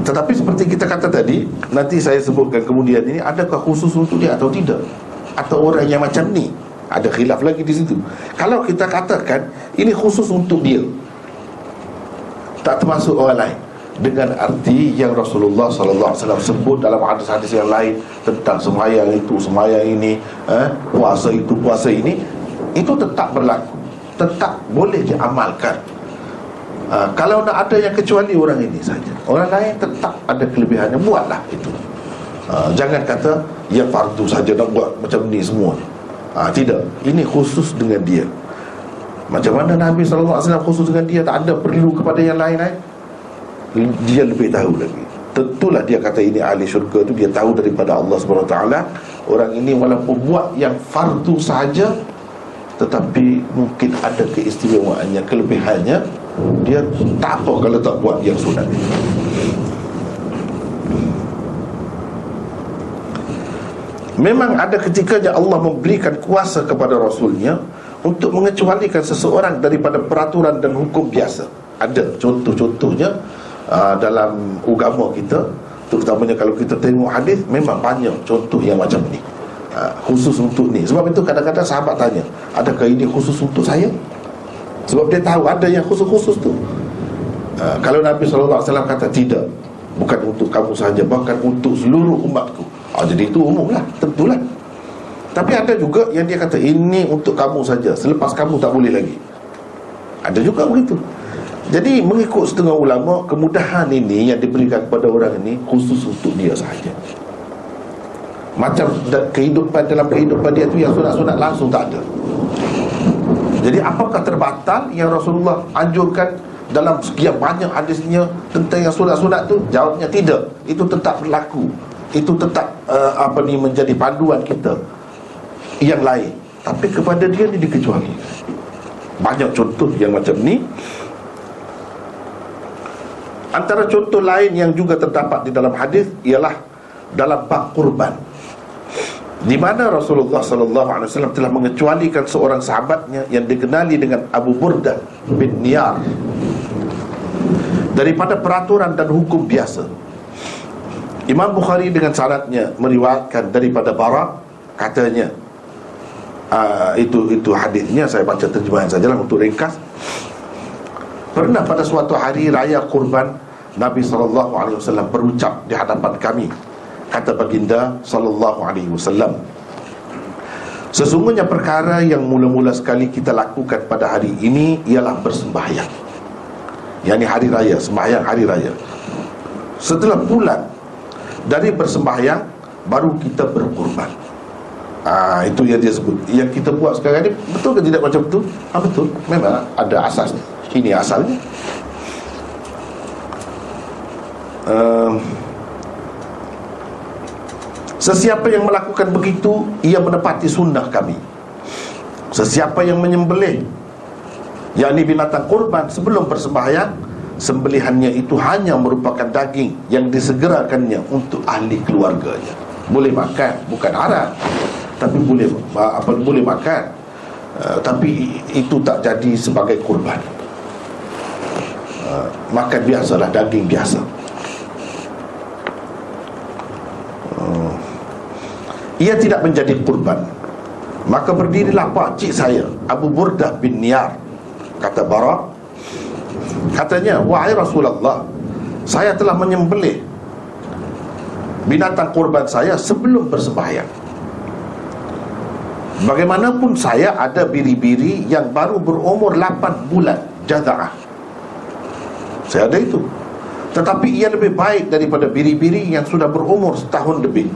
Tetapi seperti kita kata tadi Nanti saya sebutkan kemudian ini Adakah khusus untuk dia atau tidak? Atau orang yang macam ni? Ada khilaf lagi di situ. Kalau kita katakan Ini khusus untuk dia. Tak termasuk orang lain dengan arti yang Rasulullah sallallahu alaihi wasallam sebut dalam hadis-hadis yang lain tentang sembahyang itu, sembahyang ini, eh, puasa itu, puasa ini, itu tetap berlaku, tetap boleh diamalkan. Uh, kalau nak ada yang kecuali orang ini saja, orang lain tetap ada kelebihannya buatlah itu. Uh, jangan kata yang fardu saja nak buat macam ni semua. Uh, tidak, ini khusus dengan dia. Macam mana Nabi sallallahu alaihi wasallam khusus dengan dia tak ada perlu kepada yang lain-lain? Dia lebih tahu lagi. Tentulah dia kata ini ahli syurga tu dia tahu daripada Allah SWT orang ini walaupun buat yang fardu sahaja tetapi mungkin ada keistimewaannya kelebihannya dia tak apa kalau tak buat yang sunat. Memang ada ketikanya Allah memberikan kuasa kepada Rasulnya Untuk mengecualikan seseorang daripada peraturan dan hukum biasa. Ada contoh-contohnya uh, dalam agama kita terutamanya kalau kita tengok hadis memang banyak contoh yang macam ni. Uh, khusus untuk ni. Sebab itu kadang-kadang sahabat tanya adakah ini khusus untuk saya? Sebab dia tahu ada yang khusus-khusus tu. Uh, kalau Nabi SAW kata tidak bukan untuk kamu sahaja bahkan untuk seluruh umatku. Uh, jadi itu umum lah tentulah. Tapi ada juga yang dia kata ini untuk kamu saja selepas kamu tak boleh lagi. Ada juga begitu jadi mengikut setengah ulama Kemudahan ini yang diberikan kepada orang ini Khusus untuk dia sahaja. Macam kehidupan dalam kehidupan dia tu Yang sunat-sunat langsung tak ada. Jadi apakah terbatal Yang Rasulullah anjurkan Dalam sekian banyak hadisnya Tentang yang sunat-sunat tu? Jawabnya tidak. Itu tetap berlaku. Itu tetap uh, apa ni menjadi panduan kita. Yang lain. Tapi kepada dia ni dikecuali. Banyak contoh yang macam ni Antara contoh lain yang juga terdapat di dalam hadis ialah dalam bab kurban. Di mana Rasulullah sallallahu alaihi wasallam telah mengecualikan seorang sahabatnya yang dikenali dengan Abu Burdah bin Niyar daripada peraturan dan hukum biasa. Imam Bukhari dengan syaratnya meriwayatkan daripada Bara katanya uh, itu itu hadisnya saya baca terjemahan sajalah untuk ringkas Pernah pada suatu hari raya kurban Nabi SAW berucap di hadapan kami Kata baginda SAW Sesungguhnya perkara yang mula-mula sekali kita lakukan pada hari ini Ialah bersembahyang Yang ini hari raya, sembahyang hari raya Setelah pulang Dari bersembahyang Baru kita berkurban Ah itu yang dia sebut. Yang kita buat sekarang ni betul ke tidak macam tu? Ah betul. Memang ada asasnya. Ini asalnya. Uh, Sesiapa yang melakukan begitu Ia menepati sunnah kami. Sesiapa yang menyembelih yakni binatang kurban sebelum persembahyang Sembelihannya itu hanya merupakan daging Yang disegerakannya untuk ahli keluarganya. Boleh makan, bukan haram Tapi boleh apa boleh makan. Uh, Tapi itu tak jadi sebagai kurban makan biasalah daging biasa. Uh, ia tidak menjadi kurban. Maka berdirilah pakcik saya Abu Burdah bin Niyar. Kata Bara katanya wahai Rasulullah saya telah menyembelih binatang kurban saya sebelum bersembahyang. Bagaimanapun saya ada biri-biri yang baru berumur 8 bulan jaza'ah saya ada itu. Tetapi ia lebih baik daripada biri-biri yang sudah berumur setahun lebih.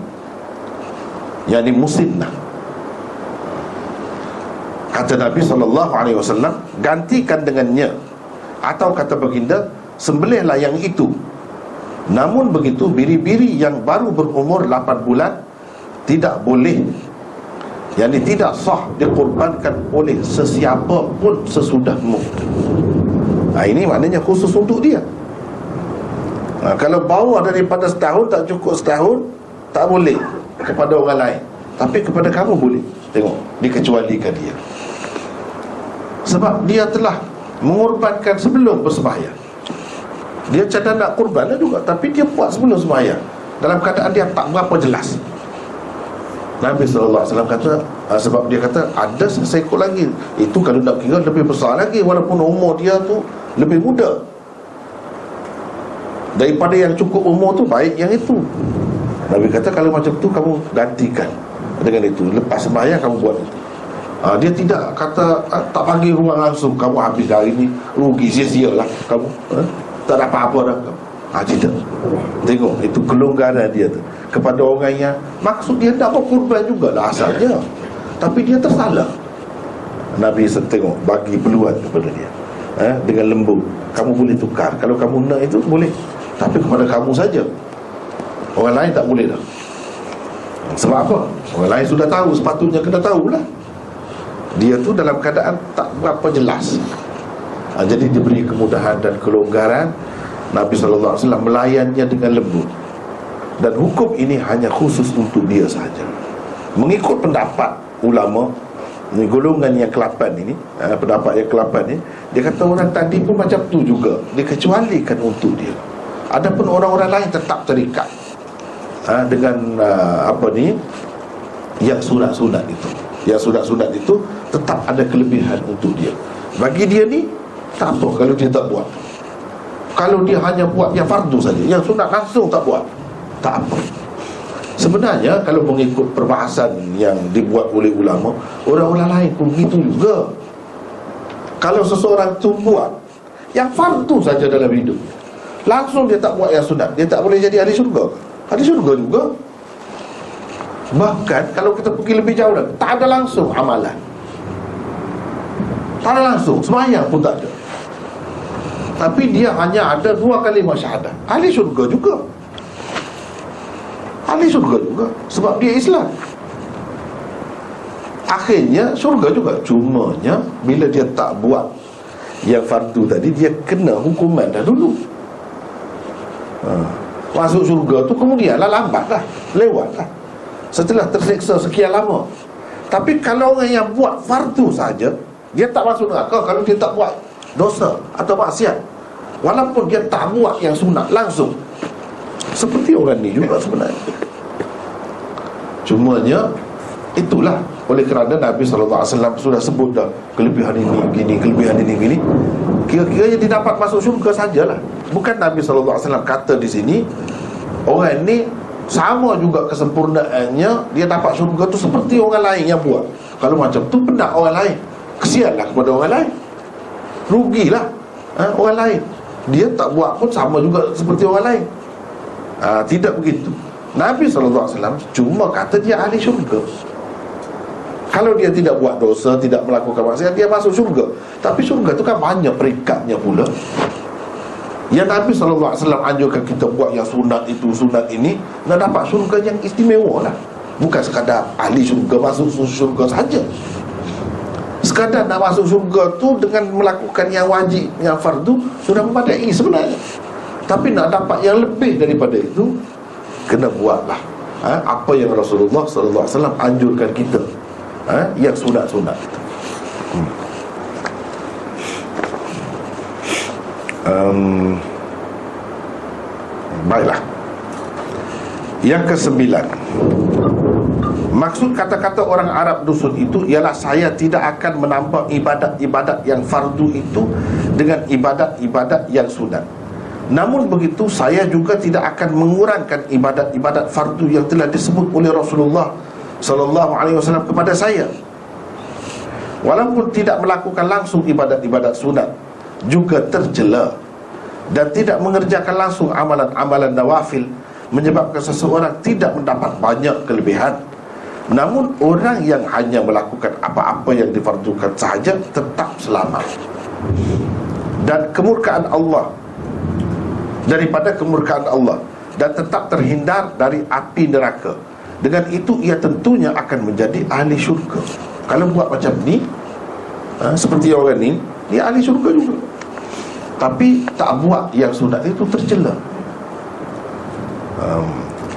Yang ini Kata Nabi SAW Gantikan dengannya. Atau kata baginda Sembelihlah yang itu. Namun begitu biri-biri yang baru berumur 8 bulan Tidak boleh. Yang ini tidak sah dikorbankan oleh sesiapa pun sesudahmu Nah ini maknanya khusus untuk dia. Ha, Kalau bawah daripada setahun tak cukup setahun Tak boleh kepada orang lain. Tapi kepada kamu boleh. Tengok, dikecualikan dia. Sebab dia telah mengorbankan sebelum bersembahyang. Dia cadang nak korban lah juga Tapi dia buat sebelum sembahyang. Dalam keadaan dia tak berapa jelas Nabi SAW kata uh, Sebab dia kata ada seekor lagi Itu kalau nak kira lebih besar lagi Walaupun umur dia tu lebih muda. Daripada yang cukup umur tu baik yang itu. Nabi kata kalau macam tu kamu gantikan Dengan itu. Lepas sembahyang kamu buat itu. Ha, Dia tidak kata ha, Tak panggil ruang langsung. Kamu habis hari ni Rugi sia-sia lah kamu. Ha? Tak ada apa-apa dah. kamu ha, Tidak Tengok itu kelonggaran dia tu. Kepada orang yang Maksud dia tak berkorban jugalah asalnya. Tapi dia tersalah. Nabi tengok Bagi peluang kepada dia. Ha? Dengan lembut. Kamu boleh tukar. Kalau kamu nak itu boleh. Tapi kepada kamu saja. Orang lain tak boleh dah. Sebab apa? Orang lain sudah tahu Sepatutnya kena tahulah. Dia tu dalam keadaan Tak berapa jelas. Ha, Jadi diberi kemudahan dan kelonggaran Nabi SAW melayannya dengan lembut Dan hukum ini hanya khusus untuk dia sahaja. Mengikut pendapat ulama ini golongan yang ke-8 ini ha, Pendapat yang ke-8 ini Dia kata orang tadi pun macam tu juga. Dikecualikan untuk dia. Adapun orang-orang lain tetap terikat ha, dengan uh, apa ni yang sunat-sunat itu. Yang sunat-sunat itu tetap ada kelebihan untuk dia. Bagi dia ni tak apa kalau dia tak buat kalau dia hanya buat yang fardu saja yang sunat langsung tak buat tak apa. Sebenarnya kalau mengikut perbahasan yang dibuat oleh ulama orang-orang lain pun begitu juga. Kalau seseorang tu buat yang fardu saja dalam hidup langsung dia tak buat yang sunat dia tak boleh jadi ahli syurga. Ada syurga juga. Bahkan kalau kita pergi lebih jauh lagi Tak ada langsung amalan. Tak ada langsung Semayang pun tak ada Tapi dia hanya ada dua kali masyahadah Ahli syurga juga. Ahli syurga juga Sebab dia Islam. Akhirnya syurga juga. Cumanya Bila dia tak buat Yang fardu tadi Dia kena hukuman dah dulu. Haa Masuk syurga tu kemudian lah lambat lah Lewat lah. Setelah terseksa sekian lama. Tapi kalau orang yang buat fardu saja Dia tak masuk neraka Kalau dia tak buat dosa atau maksiat. Walaupun dia tak buat yang sunat langsung. Seperti orang ni juga sebenarnya. Cumanya Itulah. Oleh kerana Nabi SAW sudah sebut dah Kelebihan ini, gini, kelebihan ini, gini. Kira-kira yang didapat masuk syurga sajalah. Bukan Nabi SAW kata di sini Orang ini sama juga kesempurnaannya Dia dapat syurga tu seperti orang lain yang buat. Kalau macam tu pendak orang lain. Kesianlah kepada orang lain Rugilah ha, orang lain Dia tak buat pun sama juga seperti orang lain ha, Tidak begitu Nabi SAW cuma kata dia ahli syurga kalau dia tidak buat dosa, tidak melakukan maksiat, dia masuk syurga. Tapi syurga itu kan banyak perikatnya pula. Yang Nabi SAW anjurkan kita buat yang sunat itu, sunat ini, nak dapat syurga yang istimewa lah. Bukan sekadar ahli syurga masuk syurga saja. Sekadar nak masuk syurga tu dengan melakukan yang wajib, yang fardu, sudah memadai sebenarnya. Tapi nak dapat yang lebih daripada itu, kena buatlah. Ha? Apa yang Rasulullah SAW anjurkan kita ha? Yang sunat-sunat itu hmm. um, Baiklah Yang kesembilan Maksud kata-kata orang Arab dusun itu Ialah saya tidak akan menambah ibadat-ibadat yang fardu itu Dengan ibadat-ibadat yang sunat Namun begitu saya juga tidak akan mengurangkan ibadat-ibadat fardu yang telah disebut oleh Rasulullah sallallahu alaihi wasallam kepada saya. Walaupun tidak melakukan langsung ibadat-ibadat sunat juga tercela dan tidak mengerjakan langsung amalan-amalan nawafil menyebabkan seseorang tidak mendapat banyak kelebihan namun orang yang hanya melakukan apa-apa yang difardukan sahaja tetap selamat. Dan kemurkaan Allah daripada kemurkaan Allah dan tetap terhindar dari api neraka. Dengan itu ia tentunya akan menjadi ahli syurga. Kalau buat macam ni ha, seperti orang ni dia ahli syurga juga. Tapi tak buat yang sunat itu tercela. Um,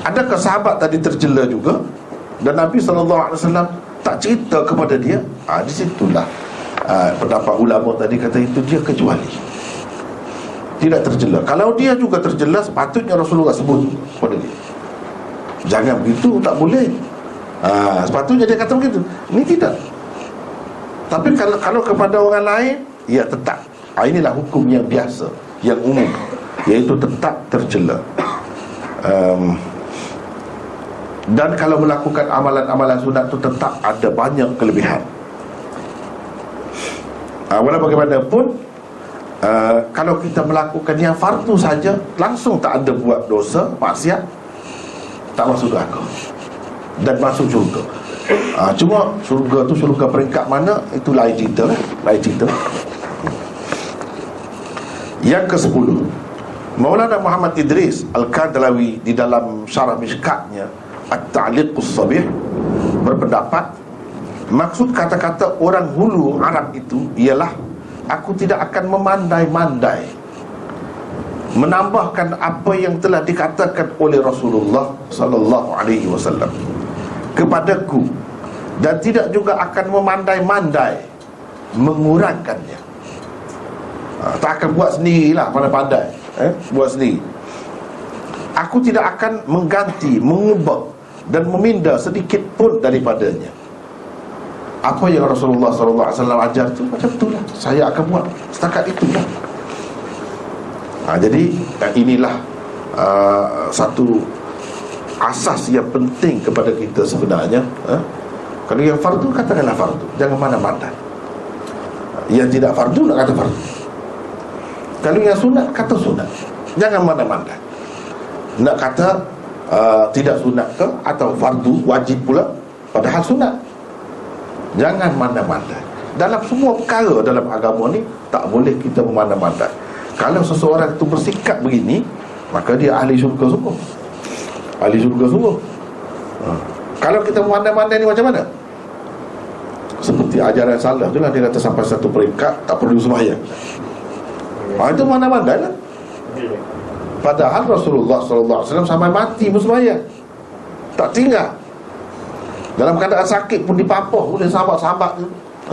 adakah sahabat tadi tercela juga dan Nabi SAW tak cerita kepada dia ha, di situlah. Ha, pendapat ulama tadi kata itu dia kecuali. Tidak terjela kalau dia juga terjela sepatutnya Rasulullah sebut kepada dia. Jangan begitu tak boleh. Ha, sepatutnya dia kata begitu. Ini tidak. Tapi kalau kalau kepada orang lain ya tetap. Ha, inilah hukum yang biasa yang umum iaitu tetap tercela um, dan kalau melakukan amalan-amalan sunat itu tetap ada banyak kelebihan. Uh, Walau bagaimanapun uh, Kalau kita melakukan yang fardu saja Langsung tak ada buat dosa Maksiat Tak masuk neraka. Dan masuk syurga. Uh, Cuma syurga tu syurga peringkat mana Itu lain cerita lah Lain cerita. Yang ke sepuluh Maulana Muhammad Idris Al-Kadlawi Di dalam syarah miskatnya At-Ta'liqus Sabih Berpendapat Maksud kata-kata orang hulu Arab itu ialah Aku tidak akan memandai-mandai Menambahkan apa yang telah dikatakan oleh Rasulullah Sallallahu Alaihi Wasallam Kepadaku Dan tidak juga akan memandai-mandai Mengurangkannya ha, Tak akan buat sendirilah Pandai-pandai eh? Buat sendiri Aku tidak akan mengganti Mengubah Dan meminda sedikit pun daripadanya. Apa yang Rasulullah SAW ajar tu macam tu lah. Saya akan buat setakat itu lah ha, jadi inilah uh, satu asas yang penting kepada kita sebenarnya ha? kalau yang fardu katakanlah fardu. Jangan mana-mana yang tidak fardu nak kata fardu. Kalau yang sunat kata sunat. Jangan mana-mana nak kata uh, tidak sunat ke? Atau fardu wajib pula? Padahal sunat. Jangan mandang-mandang Dalam semua perkara dalam agama ni Tak boleh kita memandang-mandang Kalau seseorang itu bersikap begini Maka dia ahli syurga sungguh. Ahli syurga sungguh. Ha. Kalau kita memandang-mandang ni macam mana? Seperti ajaran salah tu lah Dia kata sampai satu peringkat Tak perlu sembahyang. Ha, Itu mandang-mandang lah Padahal Rasulullah SAW sampai mati bersembahyang Tak tinggal. Dalam keadaan sakit pun dipapah oleh sahabat-sahabat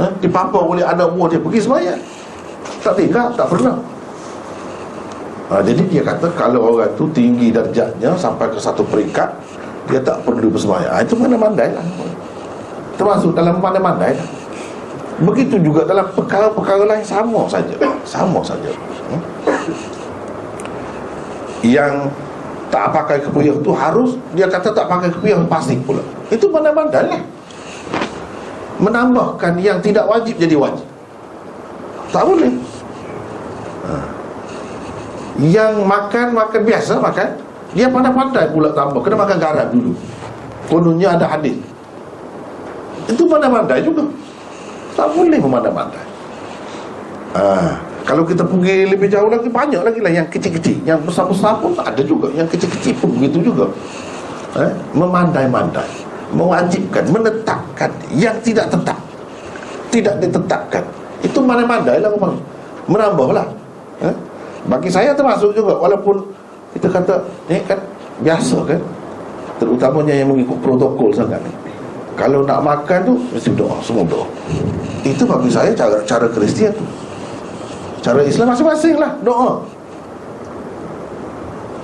eh? Dipapah oleh anak buah dia Pergi semayang Tak tinggal, tak pernah. Ha, Jadi dia kata Kalau orang tu tinggi darjatnya Sampai ke satu peringkat Dia tak perlu bersemayang ha, Itu mana-mandai lah. Termasuk dalam mana-mandai lah. Begitu juga dalam perkara-perkara lain Sama saja. Sama saja. Hmm? Yang tak pakai kepuyuh tu harus dia kata tak pakai kepuyuh pasti pula. Itu mana-mana lah menambahkan yang tidak wajib jadi wajib. Tak boleh. Ha. yang makan makan biasa makan dia pandai-pandai pula tambah. Kena makan garam dulu. Kononnya ada hadis. Itu pandai-pandai juga. Tak boleh memandai-mandai ah kalau kita pergi lebih jauh lagi Banyak lagi lah yang kecil-kecil. Yang besar-besar pun ada juga. Yang kecil-kecil pun begitu juga. Eh? Memandai-mandai. Mewajibkan, menetapkan Yang tidak tetap. Tidak ditetapkan. Itu mandai-mandai lah memang. Menambah lah eh? Bagi saya termasuk juga Walaupun kita kata Ini kan biasa kan? Terutamanya yang mengikut protokol sangat Kalau nak makan tu Mesti doa, semua doa Itu bagi saya cara cara Kristian tu Cara Islam masing-masing lah. Doa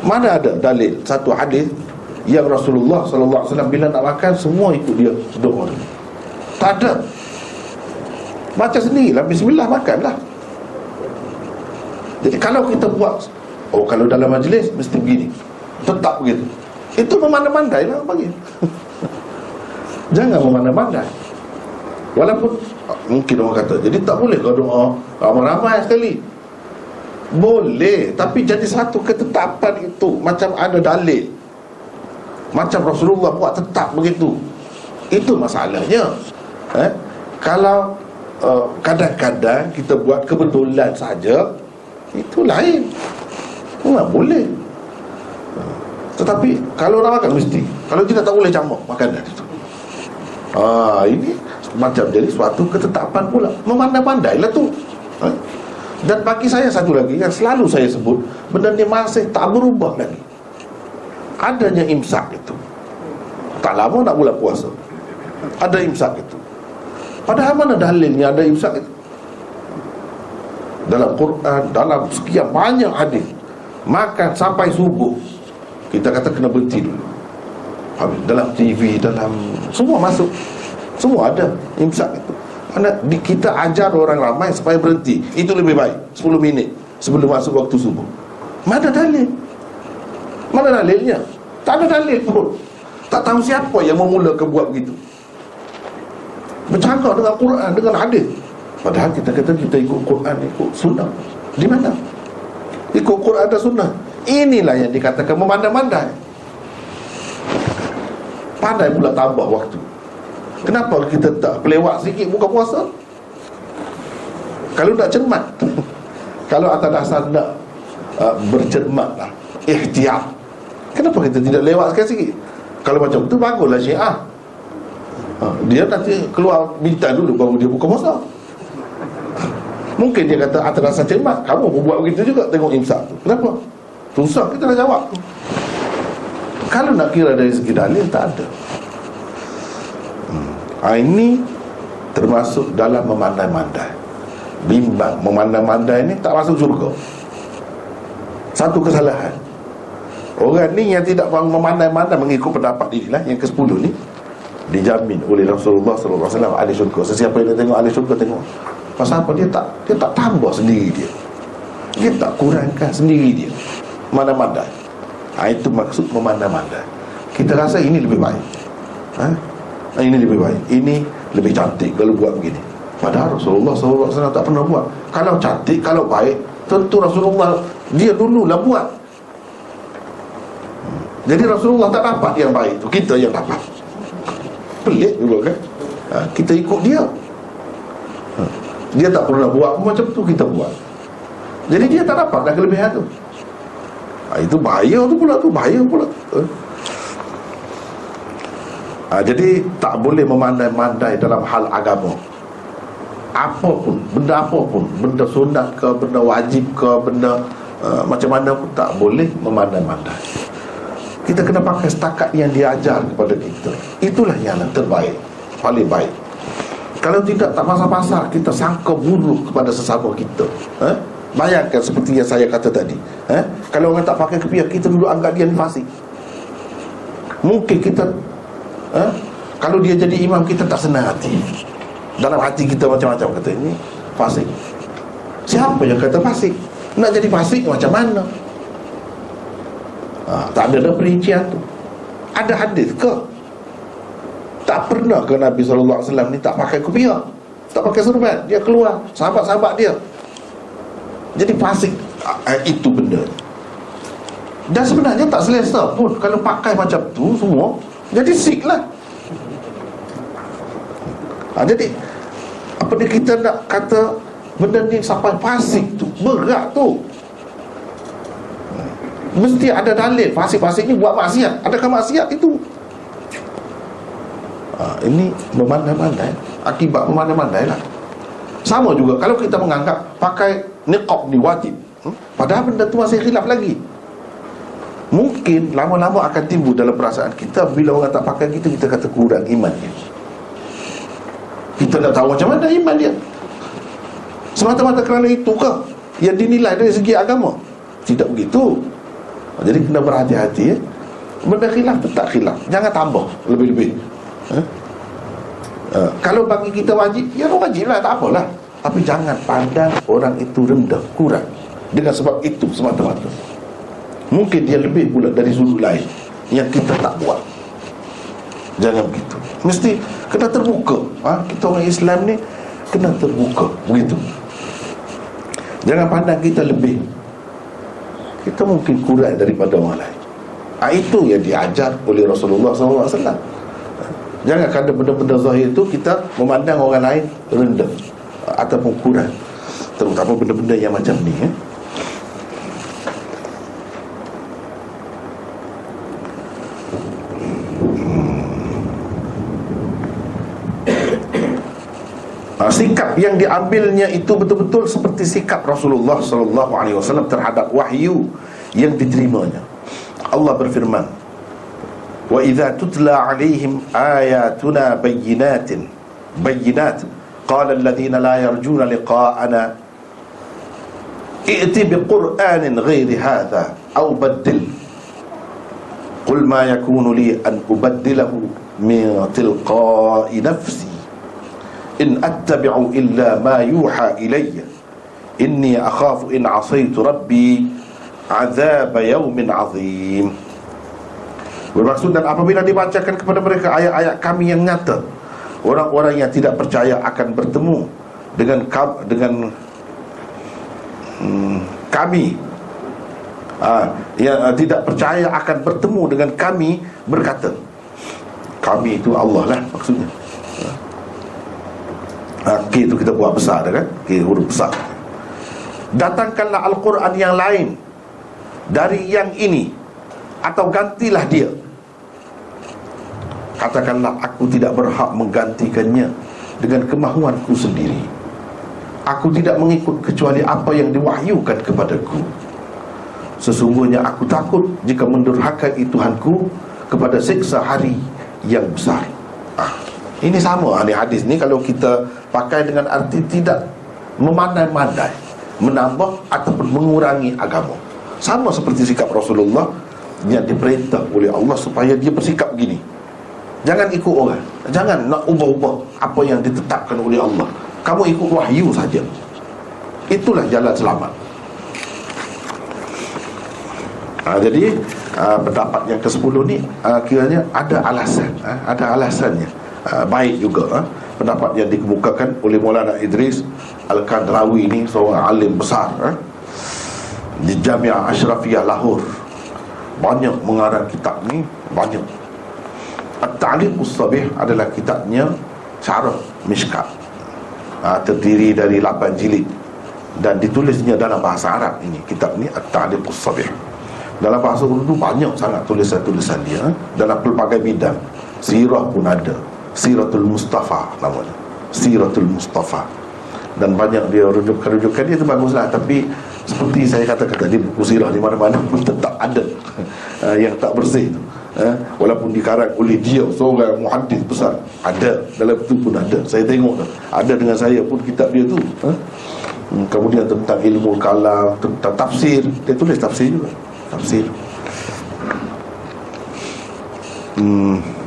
Mana ada dalil Satu hadis Yang Rasulullah SAW Bila nak makan Semua ikut dia Doa Tak ada. Baca sendirilah Bismillah makan lah. Jadi kalau kita buat Oh kalau dalam majlis Mesti begini. Tetap begitu. Itu memandai-mandai lah bagi. (laughs) Jangan memandai-mandai Walaupun Mungkin orang kata Jadi tak boleh kau doa. Ramai-ramai sekali. Boleh Tapi jadi satu ketetapan itu Macam ada dalil. Macam Rasulullah buat tetap begitu. Itu masalahnya. Eh? Kalau uh, Kadang-kadang kita buat kebetulan saja Itu lain. Tak boleh. Tetapi Kalau orang makan mesti. Kalau tidak tak boleh campur Makanan itu. Ah ini macam jadi suatu ketetapan pula. Memandai-mandai lah tu. Ha? Dan bagi saya satu lagi Yang selalu saya sebut Benda ni masih tak berubah lagi. Adanya imsak itu. Tak lama nak bulan puasa. Ada imsak itu. Padahal mana dalilnya ada imsak itu? Dalam Quran Dalam sekian banyak hadis Makan sampai subuh Kita kata kena berhenti dulu. Dalam TV Dalam Semua masuk semua ada imsak itu. Mana kita ajar orang ramai supaya berhenti. Itu lebih baik. 10 minit sebelum masuk waktu subuh. Mana dalil? Mana dalilnya? Tak ada dalil pun. Tak tahu siapa yang memulakan buat begitu. Bercakap dengan Quran, dengan hadis. Padahal kita kata kita ikut Quran, ikut sunnah. Di mana? Ikut Quran dan sunnah. Inilah yang dikatakan memandai-mandai. Pandai pula tambah waktu. Kenapa kita tak pelewak sikit buka puasa? Kalau nak cermat. (laughs) Kalau atas dasar nak uh, bercermat lah. Ihtiyat Kenapa kita tidak lewat sikit-sikit? Kalau macam tu baguslah syiah ha, Dia nanti keluar minta dulu baru dia buka puasa. (laughs) Mungkin dia kata atas dasar cermat Kamu pun buat begitu juga tengok imsak tu. Kenapa? Susah kita nak jawab. Kalau nak kira dari segi dalil tak ada ha, Ini termasuk dalam memandai-mandai. Bimbang Memandai-mandai ini tak masuk surga Satu kesalahan. Orang ni yang tidak memandai-mandai Mengikut pendapat diri lah Yang ke-10 ni Dijamin oleh Rasulullah SAW Ahli syurga. Sesiapa yang tengok ahli syurga tengok. Pasal apa? Dia tak Dia tak tambah sendiri dia. Dia tak kurangkan sendiri dia. Mandai-mandai. Ha, Itu maksud memandai-mandai. Kita rasa ini lebih baik. Ha? Ini lebih baik. Ini lebih cantik kalau buat begini. Padahal Rasulullah SAW tak pernah buat. Kalau cantik, kalau baik Tentu Rasulullah Dia dululah buat. Jadi Rasulullah tak dapat yang baik tu Kita yang dapat. (laughs) Pelik juga kan? Ha, Kita ikut dia. Ha, Dia tak pernah buat macam tu Kita buat. Jadi dia tak dapat dah kelebihan tu. Ha, Itu bahaya tu pula tu Bahaya pula. Ha ha, Jadi tak boleh memandai-mandai dalam hal agama. Apapun, benda apapun Benda sunat ke, benda wajib ke Benda uh, macam mana pun tak boleh memandai-mandai. Kita kena pakai setakat yang diajar kepada kita. Itulah yang terbaik Paling baik. Kalau tidak tak pasal-pasal Kita sangka buruk kepada sesama kita. Eh? Bayangkan seperti yang saya kata tadi. Eh? Kalau orang tak pakai kepiah Kita dulu anggap dia fasik. Mungkin kita ha? Kalau dia jadi imam kita tak senang hati. Dalam hati kita macam-macam Kata ini fasik. Siapa yang kata fasik? Nak jadi fasik macam mana? Ha, Tak ada dah perincian tu. Ada hadis ke? Tak pernah ke Nabi SAW ni tak pakai kupiah Tak pakai serban Dia keluar. Sahabat-sahabat dia. Jadi fasik ha, Itu benda. Dan sebenarnya tak selesa pun. Kalau pakai macam tu semua jadi sick lah. Ha, Jadi Apa dia kita nak kata Benda ni sampai fasik tu Berat tu. Mesti ada dalil. Fasik-fasik ni buat maksiat. Adakah maksiat itu? Ha, Ini memandai-mandai. Akibat memandai-mandai lah. Sama juga Kalau kita menganggap Pakai niqab ni wajib. Hmm? Padahal benda tu masih khilaf lagi Mungkin lama-lama akan timbul dalam perasaan kita Bila orang tak pakai kita, kita kata kurang imannya Kita nak tahu macam mana iman dia. Semata-mata kerana itu ke Yang dinilai dari segi agama? Tidak begitu. Jadi kena berhati-hati ya. Benda khilaf tetap khilaf. Jangan tambah lebih-lebih. Ha? Uh, kalau bagi kita wajib Ya wajib lah tak apalah. Tapi jangan pandang orang itu rendah Kurang. Dengan sebab itu semata-mata Mungkin dia lebih pula dari sudut lain Yang kita tak buat. Jangan begitu. Mesti kena terbuka. Ha? Kita orang Islam ni Kena terbuka. Begitu. Jangan pandang kita lebih. Kita mungkin kurang daripada orang lain. Ha, Itu yang diajar oleh Rasulullah SAW Jangan kata benda-benda zahir itu Kita memandang orang lain rendah Ataupun kurang. Terutama benda-benda yang macam ni eh? ha, sikap yang diambilnya itu betul-betul seperti sikap Rasulullah sallallahu alaihi wasallam terhadap wahyu yang diterimanya. Allah berfirman, "Wa idza tutla alaihim ayatuna bayyinatin. Bayyinat. Qala alladhina la yarjuna liqa'ana i'ti biqur'anin ghairi hadha aw baddil. Qul ma yakunu li an ubaddilahu min tilqa'i nafsi" إن أتبع إلا ما يوحى إلي إني أخاف إن عصيت ربي عذاب يوم عظيم Bermaksud dan apabila dibacakan kepada mereka ayat-ayat kami yang nyata Orang-orang yang tidak percaya akan bertemu Dengan dengan hmm, kami ha, Yang uh, tidak percaya akan bertemu dengan kami Berkata Kami itu Allah lah maksudnya ha, K itu kita buat besar kan? K huruf besar. Datangkanlah Al-Quran yang lain Dari yang ini Atau gantilah dia. Katakanlah aku tidak berhak menggantikannya Dengan kemahuanku sendiri. Aku tidak mengikut kecuali apa yang diwahyukan kepadaku. Sesungguhnya aku takut jika mendurhakai Tuhanku Kepada seksa hari yang besar. ah, Ini sama ahli hadis ni Kalau kita pakai dengan arti tidak Memandai-mandai Menambah ataupun mengurangi agama. Sama seperti sikap Rasulullah Yang diperintah oleh Allah Supaya dia bersikap begini. Jangan ikut orang. Jangan nak ubah-ubah Apa yang ditetapkan oleh Allah. Kamu ikut wahyu saja. Itulah jalan selamat. Ha, Jadi ha, Pendapat yang ke-10 ni ha, Kiranya ada alasan ha, Ada alasannya ha, Baik juga ha. Pendapat yang dikemukakan oleh Maulana Idris Al-Kadrawi ni Seorang alim besar ha. Di Jamiah Ashrafiyah Lahore Banyak mengarang kitab ni Banyak. At-Ta'liqus Sabih adalah kitabnya Syarah Mishkat. Ha, Terdiri dari 8 jilid. Dan ditulisnya dalam bahasa Arab ini Kitab ni At-Ta'liqus Sabih Dalam bahasa Urdu banyak sangat tulisan-tulisan dia Dalam pelbagai bidang. Sirah pun ada Siratul Mustafa namanya. Siratul Mustafa. Dan banyak dia rujukan-rujukan dia itu baguslah. Tapi seperti saya katakan tadi Buku sirah di mana-mana (laughs) pun tetap ada ha, Yang tak bersih tu. Eh, walaupun dikarang oleh dia seorang muhaddis besar ada. Dalam itu pun ada. Saya tengok tu. Ada dengan saya pun kitab dia tu. Eh. hmm, kemudian tentang ilmu kalam tentang tafsir. Dia tulis tafsir juga. Tafsir. Hmm.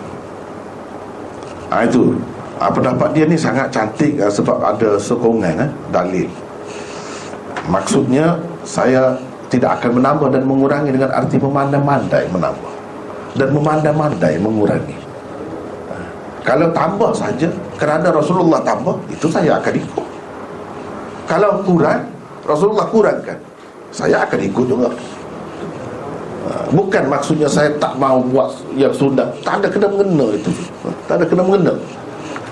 Ha, itu. Ha, pendapat dia ni sangat cantik ha, sebab ada sokongan eh, dalil. Maksudnya saya tidak akan menambah dan mengurangi dengan arti memandai-mandai menambah. Dan memandai-mandai mengurangi. Kalau tambah saja kerana Rasulullah tambah itu saya akan ikut. Kalau kurang Rasulullah kurangkan saya akan ikut juga. Bukan maksudnya saya tak mau buat yang sunat. Tak ada kena mengena itu tak ada kena mengena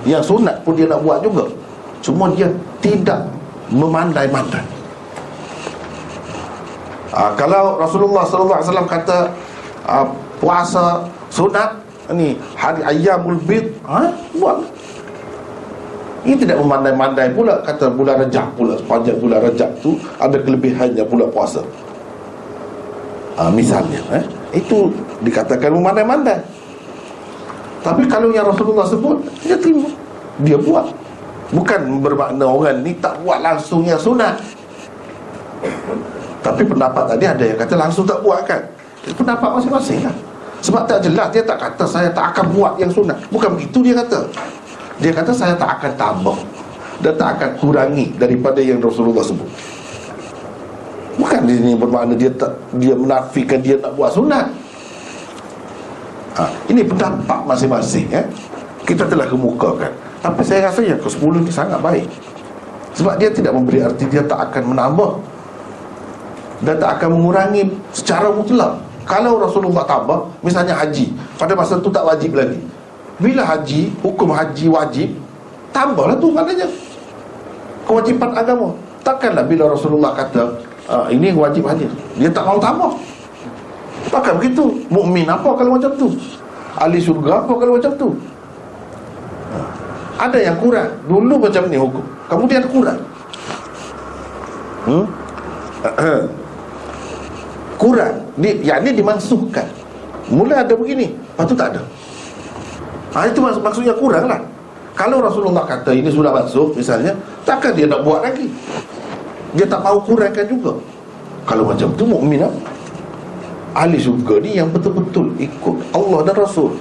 yang sunat pun dia nak buat juga. Cuma dia tidak memandai-mandai. Ha, kalau Rasulullah SAW kata ha, puasa sunat ni hari ayyamul bid ha buat. Ini tidak memandai-mandai pula kata bulan Rejab pula sepanjang bulan Rejab tu ada kelebihannya pula puasa. Ha, misalnya eh? itu dikatakan memandai-mandai tapi kalau yang Rasulullah sebut dia terima. Dia buat. Bukan bermakna orang ni tak buat langsung yang sunat tapi pendapat tadi ada yang kata langsung tak buat kan? Pendapat masing-masing lah sebab tak jelas Dia tak kata saya tak akan buat yang sunat Bukan begitu dia kata. Dia kata saya tak akan tambah. Dan tak akan kurangi Daripada yang Rasulullah sebut. Bukan di sini bermakna dia tak, dia menafikan dia tak buat sunat ha, Ini pendapat masing-masing eh? Kita telah kemukakan. Tapi saya rasa yang ke-10 ini sangat baik. Sebab dia tidak memberi arti Dia tak akan menambah. Dan tak akan mengurangi Secara mutlak. Kalau Rasulullah tambah Misalnya haji Pada masa itu tak wajib lagi. Bila haji Hukum haji wajib Tambahlah tu maknanya. Kewajipan agama. Takkanlah bila Rasulullah kata uh, Ini wajib haji. Dia tak mau tambah Takkan begitu? Mukmin apa kalau macam tu? Ahli surga apa kalau macam tu? Ada yang kurang. Dulu macam ni hukum. Kemudian kurang. Hmm? (coughs) Kurang. Di, Yang ni dimansuhkan Mula ada begini. Lepas tu tak ada. Ha, Itu mak- maksudnya kurang lah. Kalau Rasulullah kata ini sudah mansuh Misalnya Takkan dia nak buat lagi? Dia tak mahu kurangkan juga. Kalau macam tu mukmin apa? Ahli syurga ni yang betul-betul Ikut Allah dan Rasul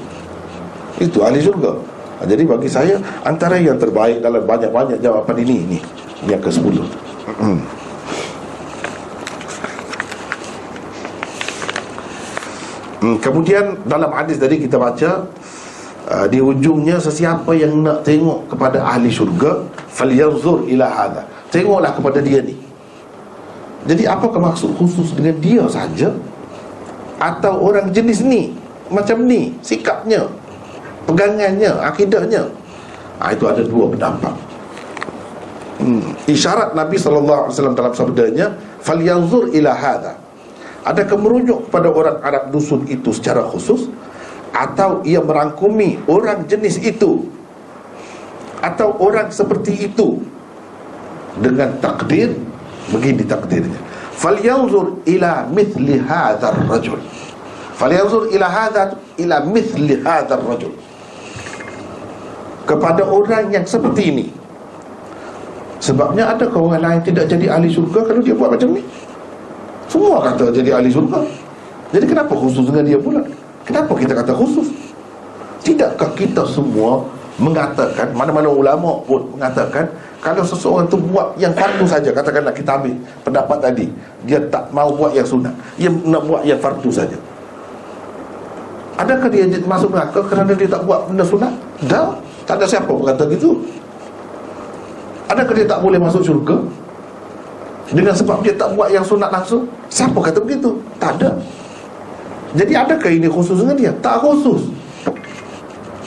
Itu ahli syurga ha, Jadi bagi saya Antara yang terbaik dalam banyak-banyak jawapan ini Ini yang ke-10 Hmm. Hmm, kemudian dalam hadis tadi kita baca uh, di ujungnya sesiapa yang nak tengok kepada ahli syurga falyanzur ila hadha. Tengoklah kepada dia ni. Jadi apakah maksud khusus dengan dia saja atau orang jenis ni macam ni sikapnya pegangannya akidahnya. Ha, itu ada dua pendapat. Hmm. isyarat Nabi SAW dalam sabdanya falyanzur ila hadha. Adakah merujuk kepada orang Arab dusun itu secara khusus? Atau ia merangkumi orang jenis itu? Atau orang seperti itu? Dengan takdir Begini takdirnya Falyanzur ila mithli hadhar rajul Falyanzur ila hadha Ila mithli hadhar rajul Kepada orang yang seperti ini. Sebabnya adakah orang lain tidak jadi ahli syurga Kalau dia buat macam ni? Semua kata jadi ahli syurga. Jadi kenapa khusus dengan dia pula? Kenapa kita kata khusus? Tidakkah kita semua Mengatakan Mana-mana ulama pun mengatakan Kalau seseorang tu buat yang fardu saja Katakanlah kita ambil pendapat tadi Dia tak mau buat yang sunat Dia nak buat yang fardu saja Adakah dia masuk neraka kerana dia tak buat benda sunat? Tak Tak ada siapa pun kata gitu Adakah dia tak boleh masuk syurga? Dengan sebab dia tak buat yang sunat langsung Siapa kata begitu? Tak ada Jadi adakah ini khusus dengan dia? Tak khusus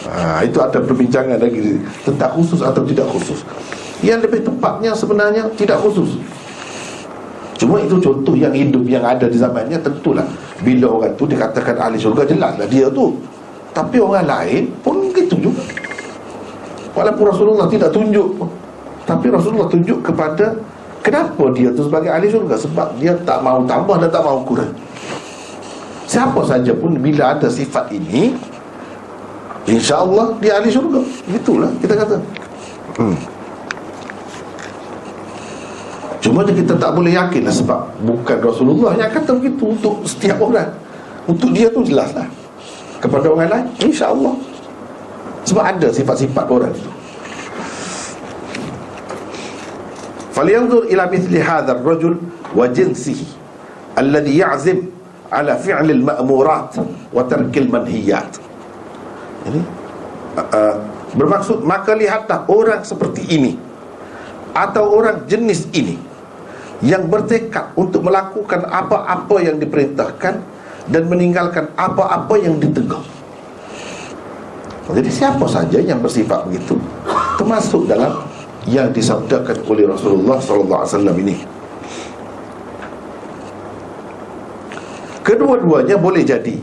ha, Itu ada perbincangan lagi Tentang khusus atau tidak khusus. Yang lebih tepatnya sebenarnya Tidak khusus. Cuma itu contoh yang hidup yang ada di zamannya Tentulah. Bila orang tu dikatakan ahli syurga Jelaslah dia tu. Tapi orang lain pun gitu juga. Walaupun Rasulullah tidak tunjuk pun. Tapi Rasulullah tunjuk kepada Kenapa dia tu sebagai ahli syurga? Sebab dia tak mahu tambah dan tak mahu kurang. Siapa saja pun bila ada sifat ini InsyaAllah dia ahli syurga Itulah kita kata hmm. Cuma je kita tak boleh yakin lah Sebab bukan Rasulullah yang kata begitu Untuk setiap orang Untuk dia tu jelas lah Kepada orang lain InsyaAllah Sebab ada sifat-sifat orang itu فلينظر إلى مثل هذا الرجل وجنسه الذي يعزم على فعل المأمورات وترك المنهيات ini uh, bermaksud maka lihatlah orang seperti ini atau orang jenis ini yang bertekad untuk melakukan apa-apa yang diperintahkan dan meninggalkan apa-apa yang ditegur. Jadi siapa saja yang bersifat begitu termasuk dalam yang disabdakan oleh Rasulullah sallallahu alaihi wasallam ini. Kedua-duanya boleh jadi.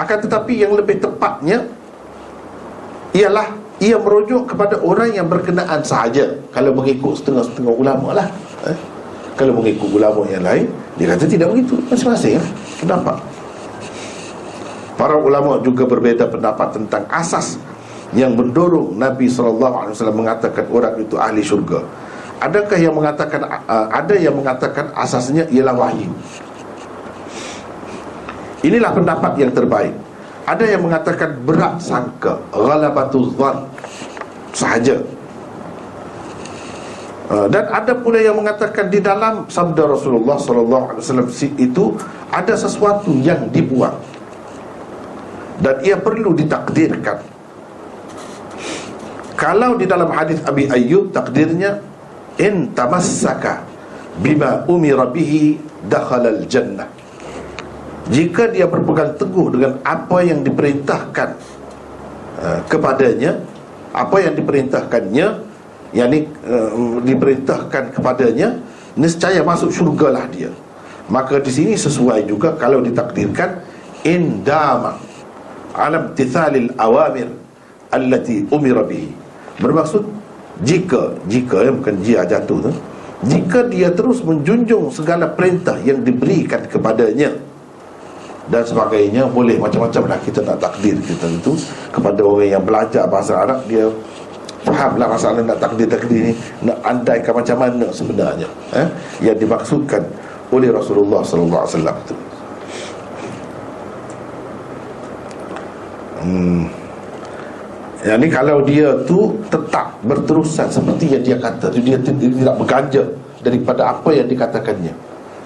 Akan tetapi yang lebih tepatnya ialah ia merujuk kepada orang yang berkenaan sahaja. Kalau mengikut setengah-setengah ulama lah eh? kalau mengikut ulama yang lain dia kata tidak begitu. Masing-masing lah pendapat. Para ulama juga berbeza pendapat tentang asas yang mendorong Nabi SAW mengatakan orang itu ahli syurga. Adakah yang mengatakan uh, ada yang mengatakan asasnya ialah wahyu? Inilah pendapat yang terbaik ada yang mengatakan berat sangka Ghalabatuz zan Sahaja. Uh, Dan ada pula yang mengatakan Di dalam sabda Rasulullah SAW itu Ada sesuatu yang dibuang Dan ia perlu ditakdirkan. Kalau di dalam hadis Abi Ayyub Takdirnya In tamassaka Bima umira bihi Dakhalal jannah jika dia berpegang teguh dengan apa yang diperintahkan uh, kepadanya apa yang diperintahkannya yang ni, uh, diperintahkan kepadanya nescaya masuk syurgalah dia. Maka di sini sesuai juga kalau ditakdirkan indama alam tithalil awamir allati umira bihi. Bermaksud jika jika ya bukan jia jatuh tu jika dia terus menjunjung segala perintah yang diberikan kepadanya dan sebagainya boleh macam-macam lah. Kita nak takdir kita itu. Kepada orang yang belajar bahasa Arab dia fahamlah masalah nak takdir-takdir ni. Nak andaikan macam mana sebenarnya eh? yang dimaksudkan oleh Rasulullah sallallahu alaihi wasallam itu. Hmm. Yang ni kalau dia tu tetap berterusan seperti yang dia kata dia tidak berganja daripada apa yang dikatakannya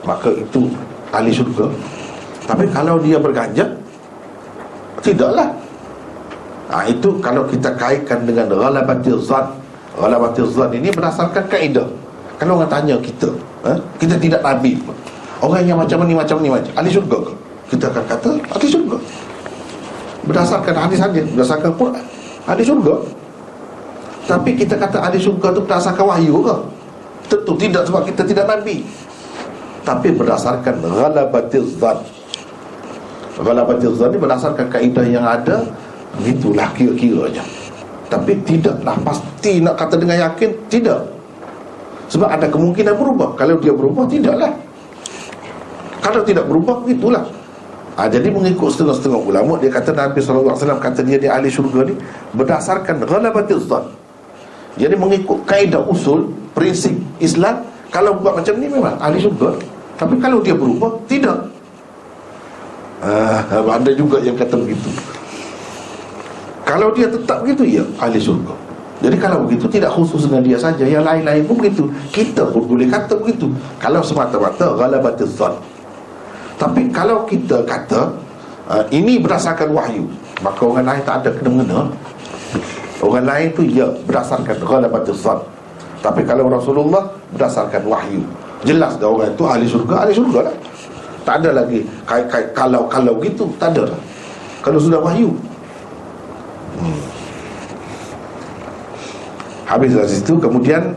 maka itu ahli syurga tapi kalau dia berganja tidaklah. Ha, itu kalau kita kaitkan dengan ghalabatil zat ghalabatil zat ini berdasarkan kaedah. Kalau orang tanya kita eh, kita tidak nabi. Orang yang macam ni macam ni macam ahli syurga ke? Kita akan kata ahli syurga. Berdasarkan hadis saja berdasarkan Quran. Ahli syurga. Tapi kita kata ahli syurga itu berdasarkan wahyu ke? Tentu tidak sebab kita tidak nabi. Tapi berdasarkan Ghalabatil zan Ghalabatil zan ini berdasarkan kaedah yang ada Begitulah kira-kiranya. Tapi tidaklah pasti nak kata dengan yakin Tidak. Sebab ada kemungkinan berubah. Kalau dia berubah, tidaklah. Kalau tidak berubah, begitulah Ha, jadi mengikut setengah-setengah ulama Dia kata Nabi SAW kata dia di ahli syurga ni Berdasarkan ghalabatil zan Jadi mengikut kaedah usul Prinsip Islam Kalau buat macam ni memang ahli syurga. Tapi kalau dia berubah, tidak ha, (laughs) Ada juga yang kata begitu. Kalau dia tetap begitu, ya ahli syurga. Jadi kalau begitu tidak khusus dengan dia saja Yang lain-lain pun begitu. Kita pun boleh kata begitu. Kalau semata-mata Ghalabatil zan. Tapi kalau kita kata uh, Ini berdasarkan wahyu Maka orang lain tak ada kena-mengena. Orang lain tu ya berdasarkan Ghalabatul zan. Tapi kalau Rasulullah berdasarkan wahyu. Jelas dah orang itu ahli surga Ahli surga lah Tak ada lagi. Kait-kait kalau-kalau gitu Tak ada lah Kalau sudah wahyu. Hmm. Habis dari situ. Kemudian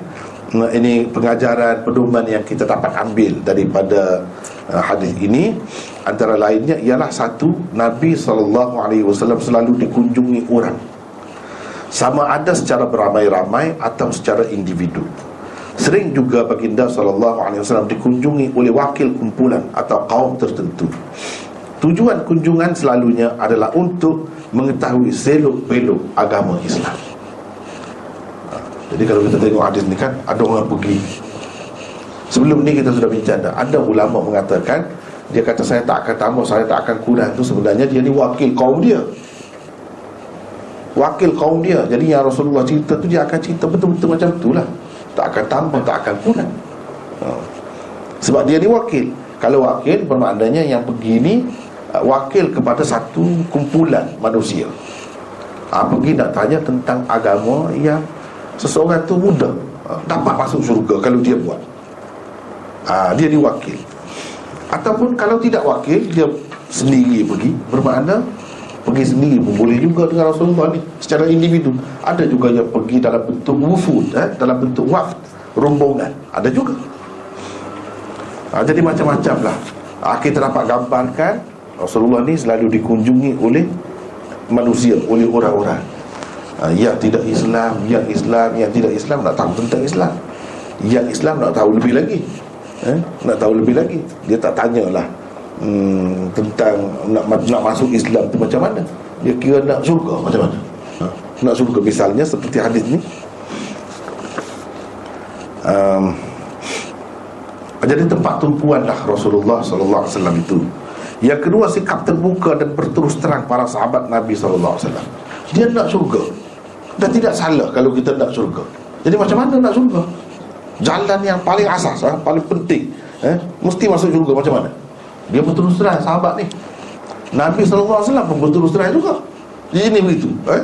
ini pengajaran pedoman yang kita dapat ambil daripada uh, hadis ini. Antara lainnya ialah satu Nabi wasallam selalu dikunjungi orang. Sama ada secara beramai-ramai atau secara individu sering juga baginda wasallam dikunjungi oleh wakil kumpulan atau kaum tertentu. Tujuan kunjungan selalunya adalah untuk mengetahui selok-belok agama Islam. Jadi kalau kita tengok hadis ni kan Ada orang pergi. Sebelum ni kita sudah bincang dah Ada ulama mengatakan Dia kata saya tak akan tambah Saya tak akan kurang. Itu sebenarnya dia ni wakil kaum dia. Wakil kaum dia. Jadi yang Rasulullah cerita tu Dia akan cerita betul-betul macam tu lah Tak akan tambah Tak akan kurang ha. Sebab dia ni wakil. Kalau wakil bermaknanya yang pergi ni uh, Wakil kepada satu kumpulan manusia. Ha, Pergi nak tanya tentang agama yang Seseorang tu mudah ha, Dapat masuk syurga kalau dia buat. Ha, Dia diwakil Ataupun kalau tidak wakil Dia sendiri pergi. Bermakna Pergi sendiri pun boleh juga dengan Rasulullah ni Secara individu Ada juga yang pergi dalam bentuk wufud eh? Dalam bentuk waft Rombongan. Ada juga. Ha, Jadi macam-macam lah. Ha, Kita dapat gambarkan Rasulullah ni selalu dikunjungi oleh Manusia Oleh orang-orang. Ha, Yang tidak Islam Yang Islam Yang tidak Islam Nak tahu tentang Islam. Yang Islam nak tahu lebih lagi. Eh? Nak tahu lebih lagi. Dia tak tanyalah hmm, Tentang nak, nak masuk Islam tu macam mana? Dia kira nak surga macam mana? Ha? Nak surga misalnya Seperti hadis ni. Um, Jadi tempat tumpuan dah Rasulullah SAW itu. Yang kedua sikap terbuka dan berterus terang para sahabat Nabi SAW Dia nak surga dan tidak salah kalau kita nak surga Jadi macam mana nak surga Jalan yang paling asas ha? Paling penting eh? Mesti masuk surga macam mana Dia berterus terang sahabat ni Nabi SAW pun berterus terang juga Jadi ini begitu eh?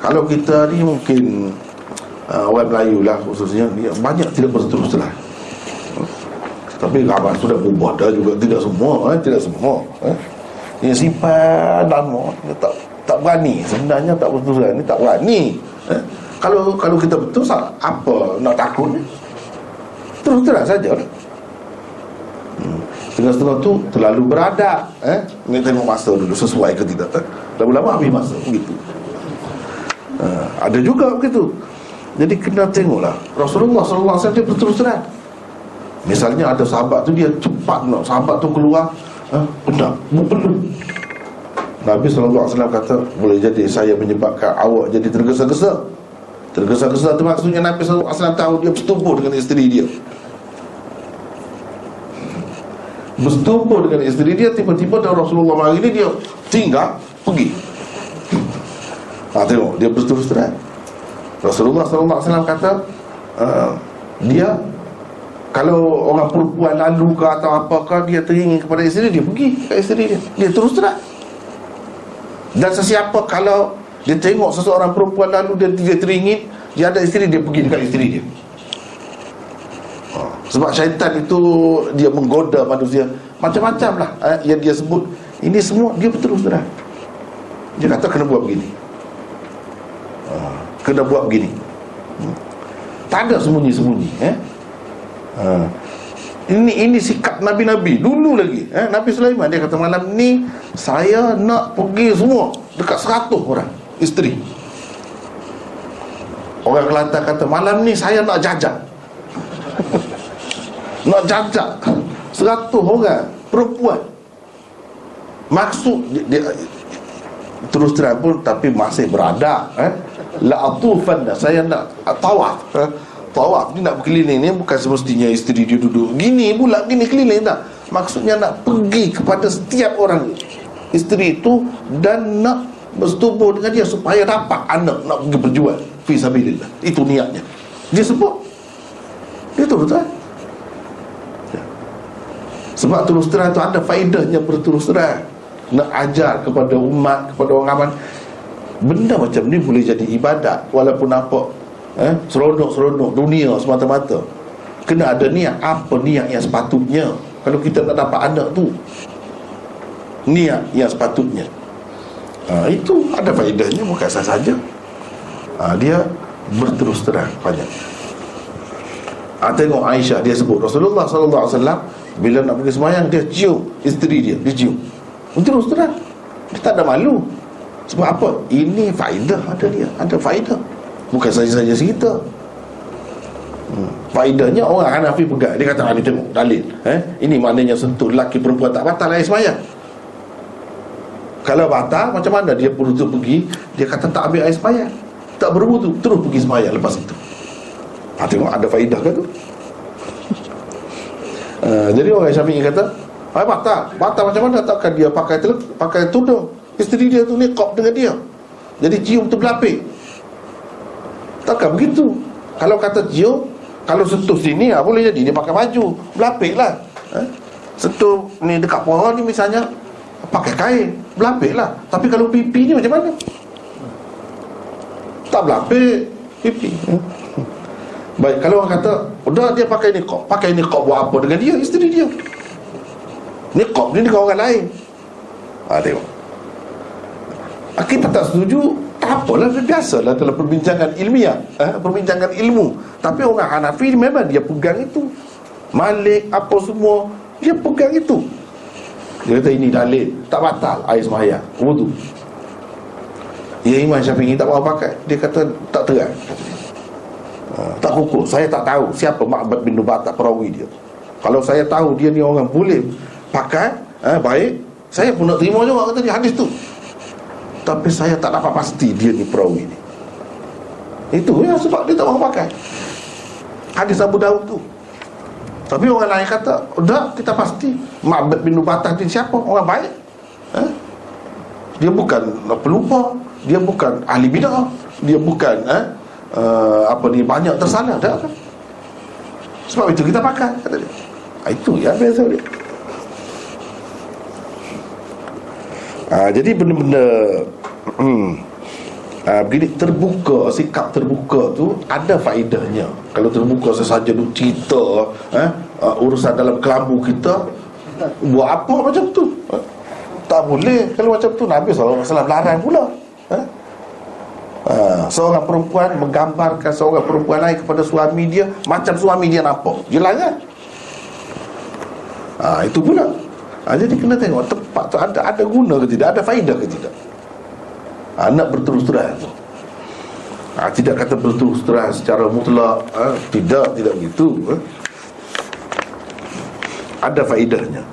Kalau kita ni mungkin uh, Orang Melayu lah khususnya dia Banyak tidak berterus terang Tapi kabar sudah berubah dah juga Tidak semua eh? Tidak semua eh? Yang simpan lama Dia tak tak berani sebenarnya tak betul ni tak berani eh? kalau kalau kita betul apa nak takut ni terus terang saja hmm. Setengah-setengah tu terlalu beradab eh? ni tengok masa dulu sesuai ke tidak eh? lama-lama habis masa begitu. Uh, ada juga begitu. Jadi kena tengoklah. Rasulullah SAW dia berterus terang Misalnya ada sahabat tu dia cepat nak sahabat tu keluar ha, Benar, belum Nabi SAW kata Boleh jadi saya menyebabkan awak jadi tergesa-gesa. Tergesa-gesa tu maksudnya Nabi SAW tahu dia bersetubuh dengan isteri dia Bersetubuh dengan isteri dia Tiba-tiba dah Rasulullah mari ni dia tinggal Pergi. Ha tengok dia berterus terang. Rasulullah SAW kata uh, Dia Kalau orang perempuan lalu ke atau apakah Dia teringin kepada isteri dia Pergi ke isteri dia. Dia terus terang. Dan sesiapa kalau Dia tengok seseorang perempuan lalu Dia, dia teringin Dia ada isteri dia pergi dekat isteri dia sebab syaitan itu dia menggoda manusia macam-macam lah eh, yang dia sebut ini semua dia berterus terang dia kata kena buat begini ha, kena buat begini hmm. tak ada sembunyi-sembunyi eh? ha. ini ini sikap Nabi-Nabi dulu lagi eh? Nabi Sulaiman dia kata malam ni saya nak pergi semua dekat seratus orang isteri orang Kelantan kata malam ni saya nak jajak nak jajak seratus orang perempuan. Maksud dia, dia terus terang pun tapi masih beradab eh. La atufan saya nak tawaf eh? tawaf ni nak berkeliling ni bukan semestinya isteri dia duduk. Gini pula gini keliling tak? Maksudnya nak pergi kepada setiap orang. Isteri itu dan nak bersetubuh dengan dia supaya dapat anak nak pergi berjual fi sabilillah. Itu niatnya. Dia sebut dia terus terang sebab terus terang tu ada faedahnya berterus terang Nak ajar kepada umat, kepada orang ramai Benda macam ni boleh jadi ibadat Walaupun apa eh, Seronok-seronok dunia semata-mata. Kena ada niat Apa niat yang sepatutnya? Kalau kita nak dapat anak tu Niat yang sepatutnya. Ha, Itu ada faedahnya Bukan sahaja ha, Dia berterus terang banyak ha, Tengok Aisyah Dia sebut Rasulullah SAW bila nak pergi semayang Dia cium isteri dia Dia cium. Terus terang. Dia tak ada malu. Sebab apa? Ini faedah ada dia Ada faedah. Bukan saja-saja cerita. Hmm. Faedahnya orang Hanafi pegang. Dia kata, ni tengok dalil. Eh? Ini maknanya sentuh lelaki perempuan tak batal air semayang. Kalau batal macam mana dia perlu tu pergi? Dia kata tak ambil air semayang. Tak berwudu Terus pergi semayang lepas itu ha, Tengok ada faedah ke tu? Uh, Jadi orang Syafi'i kata Ay, batal Batal macam mana Takkan dia pakai tel, pakai tudung? Isteri dia tu ni kop dengan dia. Jadi cium tu berlapik Takkan begitu. Kalau kata cium Kalau sentuh sini ah, Boleh jadi dia pakai baju. Berlapik lah. Eh? Sentuh ni dekat pohon ni misalnya Pakai kain. Berlapik lah. Tapi kalau pipi ni macam mana? Tak berlapik Pipi eh? Baik, kalau orang kata Udah dia pakai niqab. Pakai niqab buat apa dengan dia? Isteri dia. Niqab ni dengan orang lain. Ha tengok. Ha, Kita tak setuju Tak apalah Biasalah dalam perbincangan ilmiah eh, Perbincangan ilmu. Tapi orang Hanafi memang dia pegang itu. Malik apa semua Dia pegang itu. Dia kata ini dalil Tak batal air semayang Wudu Ya Imam Syafi'i tak mau pakai Dia kata tak terang. Kata dia tak kukuh Saya tak tahu siapa Ma'bad bin Nubatak perawi dia. Kalau saya tahu dia ni orang boleh Pakai eh, Baik Saya pun nak terima juga kata dia hadis tu. Tapi saya tak dapat pasti dia ni perawi ni. Itu ya sebab dia tak mahu pakai. Hadis Abu Dawud tu. Tapi orang lain kata Dah kita pasti. Ma'bad bin Nubatak ni siapa? Orang baik. Eh? Dia bukan pelupa. Dia bukan ahli bid'ah. Dia bukan eh, uh, apa ni banyak tersalah dah sebab itu kita pakai kata dia. Ah, itu yang biasa dia. Uh, jadi benda-benda hmm, uh, begini terbuka sikap terbuka tu ada faedahnya. Kalau terbuka sesaja tu cerita eh, uh, urusan dalam kelambu kita buat apa macam tu? Eh? tak boleh. Kalau macam tu Nabi SAW larang pula. Eh? Ha, seorang perempuan menggambarkan seorang perempuan lain kepada suami dia macam suami dia nampak. Jelas kan? Ha, itu pula. Ha, jadi kena tengok tempat tu ada ada guna ke tidak, ada faedah ke tidak. Ha, nak berterus terang tu. Ha, Tidak kata berterus terang secara mutlak ha, Tidak, tidak begitu ha. Ada faedahnya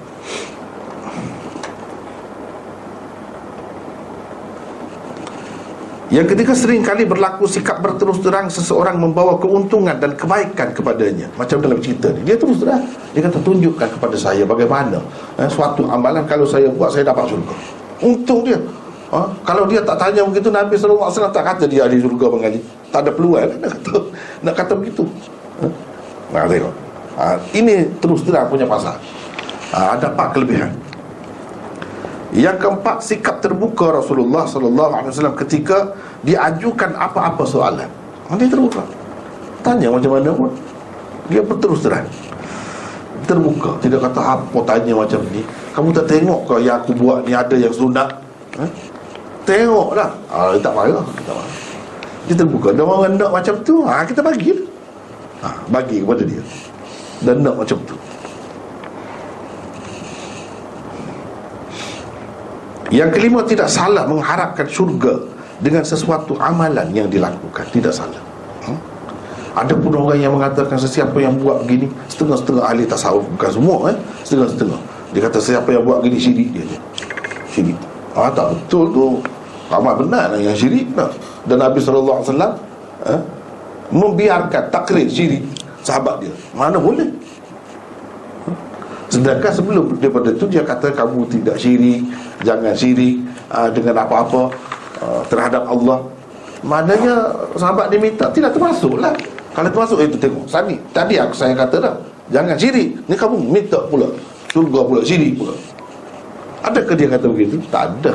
Yang ketiga sering kali berlaku sikap berterus terang Seseorang membawa keuntungan dan kebaikan kepadanya. Macam dalam cerita ni. Dia terus terang. Dia kata tunjukkan kepada saya bagaimana eh, Suatu amalan kalau saya buat saya dapat syurga. Untung dia. Ha? Kalau dia tak tanya begitu Nabi SAW tak kata dia ahli syurga mengali Tak ada peluang kan nak kata, nak kata begitu. Ha? Nah tengok. Ha, Ini terus terang punya pasal. Ha, Ada empat kelebihan yang keempat sikap terbuka Rasulullah sallallahu alaihi wasallam ketika diajukan apa-apa soalan. Dia terbuka. Tanya macam mana pun. Dia berterus terang. Terbuka. Tidak kata apa tanya macam ni. Kamu tak tengok ke yang aku buat ni ada yang sunat? Ha? Tengok lah. Ah, tak marah. Tak. Dia terbuka. Dan orang nak macam tu, ha, kita bagi. Ha, bagi kepada dia. Dan nak macam tu. Yang kelima tidak salah mengharapkan syurga dengan sesuatu amalan yang dilakukan. Tidak salah. Hmm? Ada pun orang yang mengatakan sesiapa yang buat begini Setengah-setengah ahli tasawuf. Bukan semua eh? Setengah-setengah. Dia kata siapa yang buat begini syirik dia Syirik. Ah tak betul tu. Ramai benar lah yang syirik tak? Dan Nabi SAW eh, Membiarkan takrir syirik Sahabat dia. Mana boleh? Sedangkan sebelum daripada itu dia kata kamu tidak syirik, jangan syirik uh, dengan apa-apa uh, terhadap Allah. Maknanya sahabat dia minta tidak termasuklah. Kalau termasuk itu tengok. Tadi tadi aku saya kata dah, jangan syirik. Ni kamu minta pula surga pula syirik pula. Adakah dia kata begitu? Tak ada.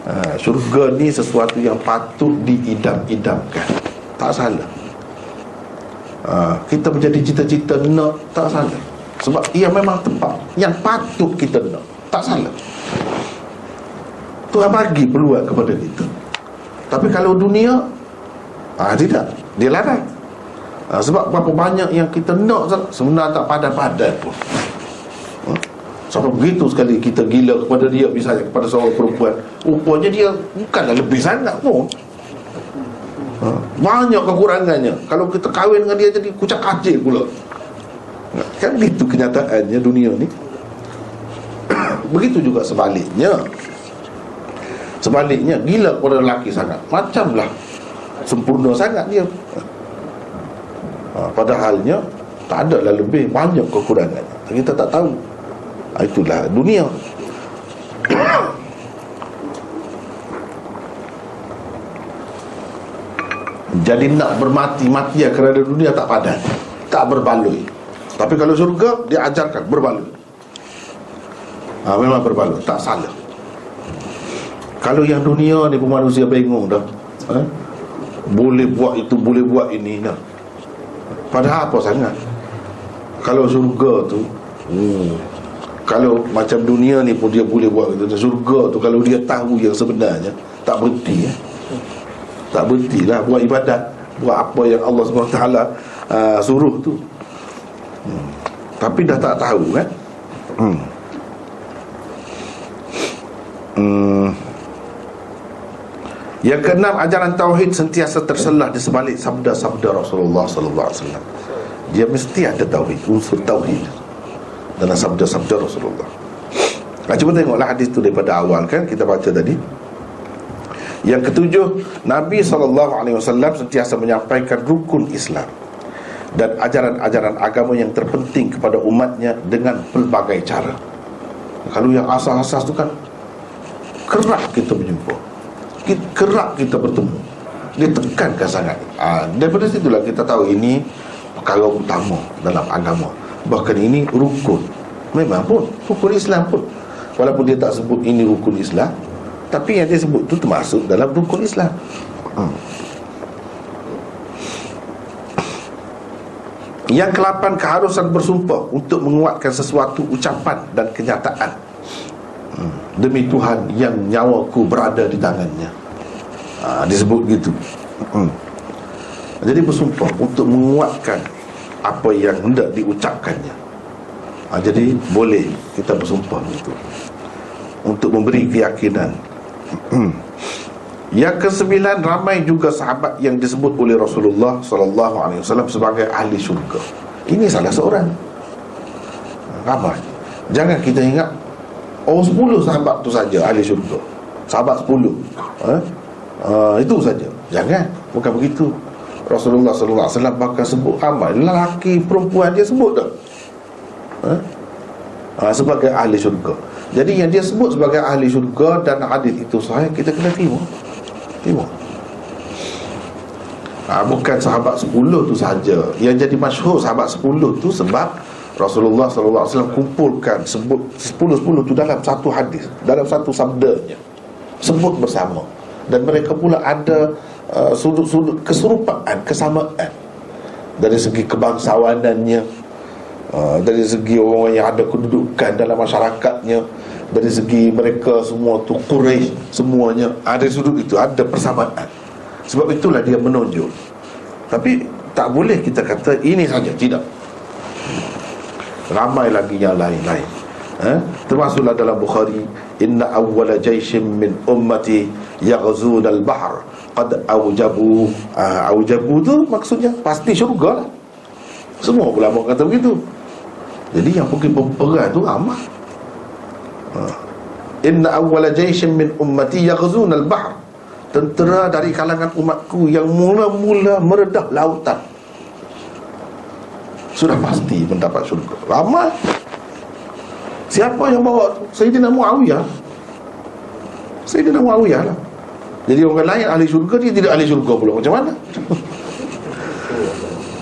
Uh, surga ni sesuatu yang patut diidam-idamkan. Tak salah. Uh, kita menjadi cita-cita nak tak salah. Sebab ia memang tempat Yang patut kita nak Tak salah Tuhan bagi peluang kepada kita. Tapi kalau dunia ah Tidak. Dia larang. Ah, Sebab berapa banyak yang kita nak Sebenarnya tak padan-padan pun. Ah, Sampai begitu sekali kita gila kepada dia Misalnya kepada seorang perempuan. Rupanya dia bukanlah lebih sangat pun. Ah, Banyak kekurangannya. Kalau kita kahwin dengan dia jadi kucak kacil pula. Kan begitu kenyataannya dunia ni. (coughs) Begitu juga sebaliknya Sebaliknya Gila kepada lelaki sangat. Macamlah Sempurna sangat dia. Ha, Padahalnya Tak ada lah lebih Banyak kekurangan. Kita tak tahu. Ha, Itulah dunia. (coughs) Jadi nak bermati-mati kerana dunia tak padan Tak berbaloi. Tapi kalau surga dia ajarkan berbaloi. Ha, memang berbaloi, tak salah. Kalau yang dunia ni pun manusia bingung dah. Ha? Boleh buat itu, boleh buat ini dah. Padahal apa sangat? Kalau surga tu hmm, Kalau macam dunia ni pun dia boleh buat itu Surga tu kalau dia tahu yang sebenarnya Tak berhenti ya? Tak berhentilah buat ibadat Buat apa yang Allah SWT uh, suruh tu tapi dah tak tahu kan hmm. Hmm. Yang keenam ajaran tauhid sentiasa terselah di sebalik sabda-sabda Rasulullah sallallahu alaihi wasallam. Dia mesti ada tauhid, unsur tauhid dalam sabda-sabda Rasulullah. Nah, cuba tengoklah hadis tu daripada awal kan kita baca tadi. Yang ketujuh, Nabi sallallahu alaihi wasallam sentiasa menyampaikan rukun Islam dan ajaran-ajaran agama yang terpenting kepada umatnya dengan pelbagai cara. Kalau yang asas-asas itu kan kerap kita berjumpa, kerap kita bertemu. Dia tekankan sangat. Ha, daripada situlah kita tahu ini perkara utama dalam agama. Bahkan ini rukun. Memang pun rukun Islam pun. Walaupun dia tak sebut ini rukun Islam, tapi yang dia sebut itu termasuk dalam rukun Islam. Hmm. Yang kelapan keharusan bersumpah Untuk menguatkan sesuatu ucapan dan kenyataan. Demi Tuhan yang nyawaku berada di tangannya ha, Disebut gitu hmm. Jadi bersumpah untuk menguatkan Apa yang hendak diucapkannya ha, Jadi boleh kita bersumpah itu Untuk memberi keyakinan hmm. Yang kesembilan ramai juga sahabat yang disebut oleh Rasulullah sallallahu alaihi wasallam sebagai ahli syurga. Ini salah seorang. Ramai. Jangan kita ingat oh 10 sahabat tu saja ahli syurga. Sahabat 10. Ha? Uh, itu saja. Jangan. Bukan begitu. Rasulullah wasallam bahkan sebut ramai lelaki perempuan dia sebut dah. Ha? Uh, sebagai ahli syurga. Jadi yang dia sebut sebagai ahli syurga dan hadis itu sahih kita kena terima. Terima ha, Bukan sahabat 10 tu sahaja Yang jadi masyhur sahabat 10 tu Sebab Rasulullah SAW kumpulkan sebut 10-10 tu dalam satu hadis Dalam satu sabdanya. Sebut bersama. Dan mereka pula ada uh, Sudut-sudut keserupaan Kesamaan. Dari segi kebangsawanannya uh, Dari segi orang yang ada kedudukan Dalam masyarakatnya dari segi mereka semua tu Quraisy semuanya ada sudut itu ada persamaan. Sebab itulah dia menonjol tapi tak boleh kita kata ini saja tidak ramai lagi yang lain-lain eh? termasuklah dalam Bukhari inna awwala jaishin min ummati yaghzun al-bahr qad awjabu uh, awjabu tu maksudnya pasti syurga lah semua ulama kata begitu jadi yang pergi berperang tu amat Ha. Inna awwala jaishin min ummati yaghzuna al-bahr. Tentera dari kalangan umatku yang mula-mula meredah lautan. Sudah pasti mendapat syurga. Ramai. Siapa yang bawa Sayyidina Muawiyah? Sayyidina Muawiyah lah. Jadi orang lain ahli syurga dia tidak ahli syurga pula. Macam mana?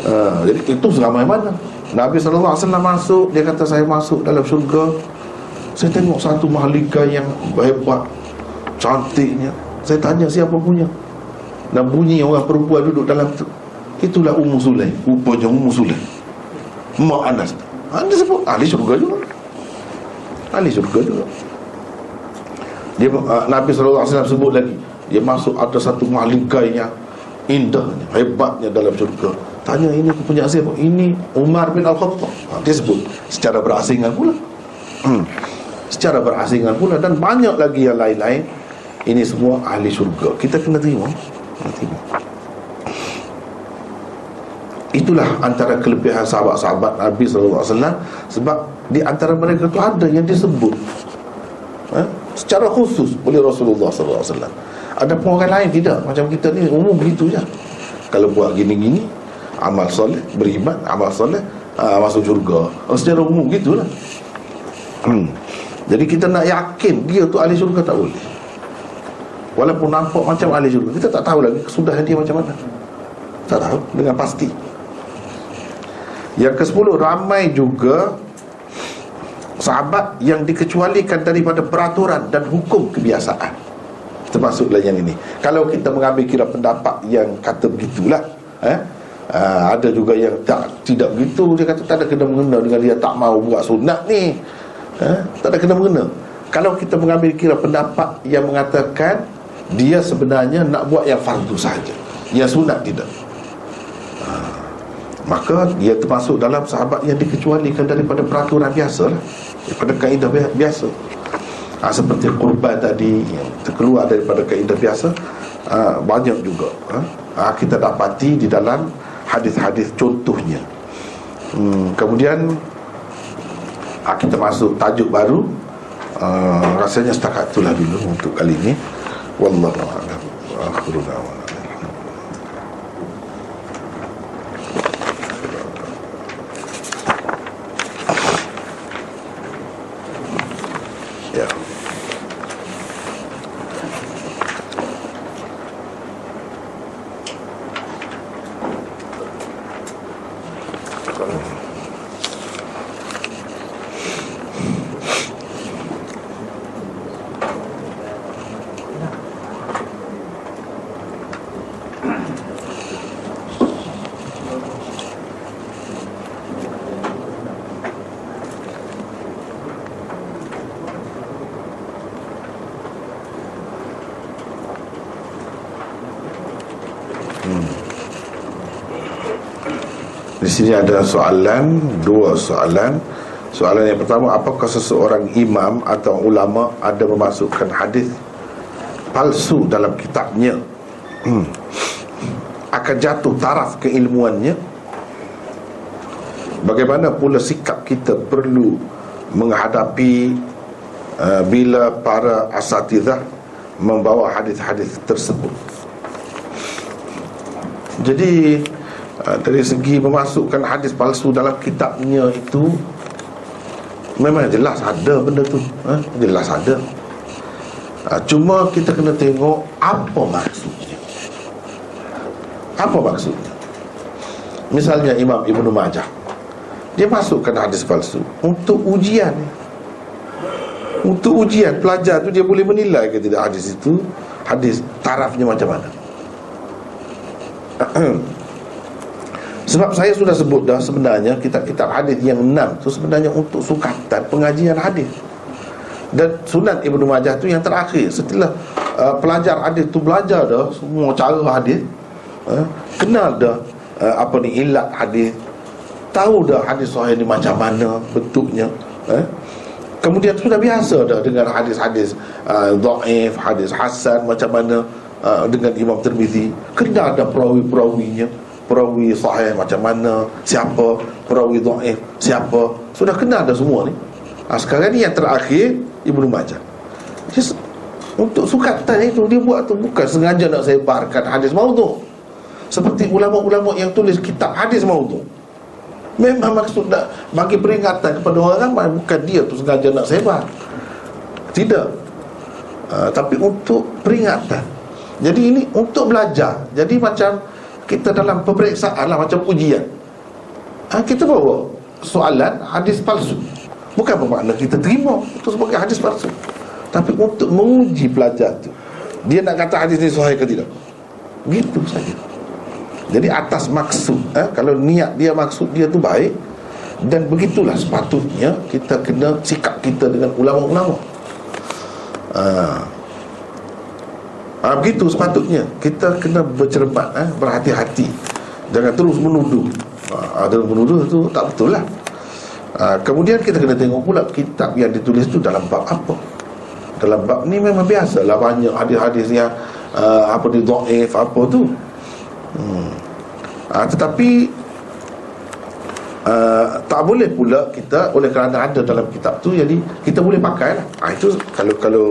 uh, (laughs) jadi itu seramai mana? Nabi SAW masuk Dia kata saya masuk dalam syurga saya tengok satu mahalika yang hebat Cantiknya Saya tanya siapa punya Dan bunyi orang perempuan duduk dalam tu Itulah Ummu Sulaim Rupanya Ummu Sulaim Mak Anas Anda ah, sebut Ahli syurga juga. Ahli syurga juga. Dia, uh, Nabi SAW sebut lagi Dia masuk ada satu mahalika yang Indahnya, hebatnya dalam syurga. Tanya ini punya siapa? Ini Umar bin Al-Khattab. Ha, Dia sebut Secara berasingan pula. Hmm. Secara berasingan pula dan banyak lagi yang lain-lain. Ini semua ahli syurga. Kita kena terima. Kena terima itulah antara kelebihan sahabat-sahabat Nabi SAW sebab di antara mereka tu ada yang disebut. Eh? secara khusus oleh Rasulullah SAW ada pun orang lain tidak. Macam kita ni umum begitu je. Kalau buat gini-gini amal soleh beriman amal soleh uh, masuk syurga. Oh, secara umum gitulah. Hmm. Jadi kita nak yakin dia tu ahli syurga tak boleh. Walaupun nampak macam ahli syurga Kita tak tahu lagi kesudahan dia macam mana. Tak tahu dengan pasti Yang ke sepuluh Ramai juga Sahabat yang dikecualikan daripada peraturan dan hukum kebiasaan Termasuklah yang ini Kalau kita mengambil kira pendapat yang kata begitulah eh? Uh, ada juga yang tak tidak begitu dia kata tak ada kena mengena dengan dia tak mau buat sunat ni ha? Tak ada kena-mengena Kalau kita mengambil kira pendapat yang mengatakan Dia sebenarnya nak buat yang fardu saja Yang sunat tidak. Maka dia termasuk dalam sahabat yang dikecualikan daripada peraturan biasa lah. Daripada kaedah biasa. Ha, Seperti kurban tadi yang terkeluar daripada kaedah biasa ha, Banyak juga ha? Ha, Kita dapati di dalam hadis-hadis contohnya. Hmm, Kemudian ha, kita masuk tajuk baru. Uh, rasanya setakat itulah dulu untuk kali ini. Wallahu a'lam akhiru da'wana sini ada soalan Dua soalan. Soalan yang pertama Apakah seseorang imam atau ulama Ada memasukkan hadis palsu dalam kitabnya? Hmm, akan jatuh taraf keilmuannya? Bagaimana pula sikap kita perlu menghadapi uh, bila para asatidah membawa hadis-hadis tersebut jadi uh, dari segi memasukkan hadis palsu dalam kitabnya itu memang jelas ada benda tu ha? jelas ada. Ha, cuma kita kena tengok apa maksudnya. Apa maksudnya? Misalnya Imam Ibnu Majah dia masukkan hadis palsu untuk ujian. Untuk ujian pelajar tu dia boleh menilai ke tidak hadis itu hadis tarafnya macam mana (clears throat) Sebab saya sudah sebut dah sebenarnya kitab-kitab hadis yang enam tu sebenarnya untuk sukatan pengajian hadis. Dan Sunan Ibnu Majah tu yang terakhir setelah uh, pelajar hadis tu belajar dah semua cara hadis, uh, kenal dah uh, apa ni ilat hadis, tahu dah hadis sahih ni macam mana bentuknya, uh, Kemudian sudah biasa dah dengan hadis-hadis uh, dhaif, hadis hasan macam mana dengan Imam Tirmizi, kenal dah perawi-perawinya perawi sahih macam mana siapa perawi dhaif siapa. Sudah kenal dah semua ni. Ha, sekarang ni yang terakhir Ibnu Majah. Just, untuk sukatan itu dia buat tu bukan sengaja nak sebarkan hadis maudhu. Seperti ulama-ulama yang tulis kitab hadis maudhu. Memang maksud nak bagi peringatan kepada orang bukan dia tu sengaja nak sebar. Tidak. Uh, tapi untuk peringatan jadi ini untuk belajar. Jadi macam kita dalam pemeriksaan lah macam ujian. Ha, kita bawa soalan hadis palsu. Bukan bermakna kita terima itu sebagai hadis palsu. Tapi untuk menguji pelajar tu dia nak kata hadis ni sahih ke tidak? Begitu saja. Jadi atas maksud eh, kalau niat dia maksud dia tu baik dan begitulah sepatutnya kita kena sikap kita dengan ulama-ulama. Ah ha, Begitu sepatutnya. Kita kena bercermat eh, Berhati-hati. Jangan terus menuduh. Ha, Terus menuduh tu tak betul lah. Ha, Kemudian kita kena tengok pula Kitab yang ditulis tu dalam bab apa? Dalam bab ni memang biasa lah Banyak hadis-hadis yang uh, Apa ni do'if apa tu. Hmm. ha, Tetapi Uh, tak boleh pula kita oleh kerana ada dalam kitab tu jadi kita boleh pakai lah. Ha, itu kalau kalau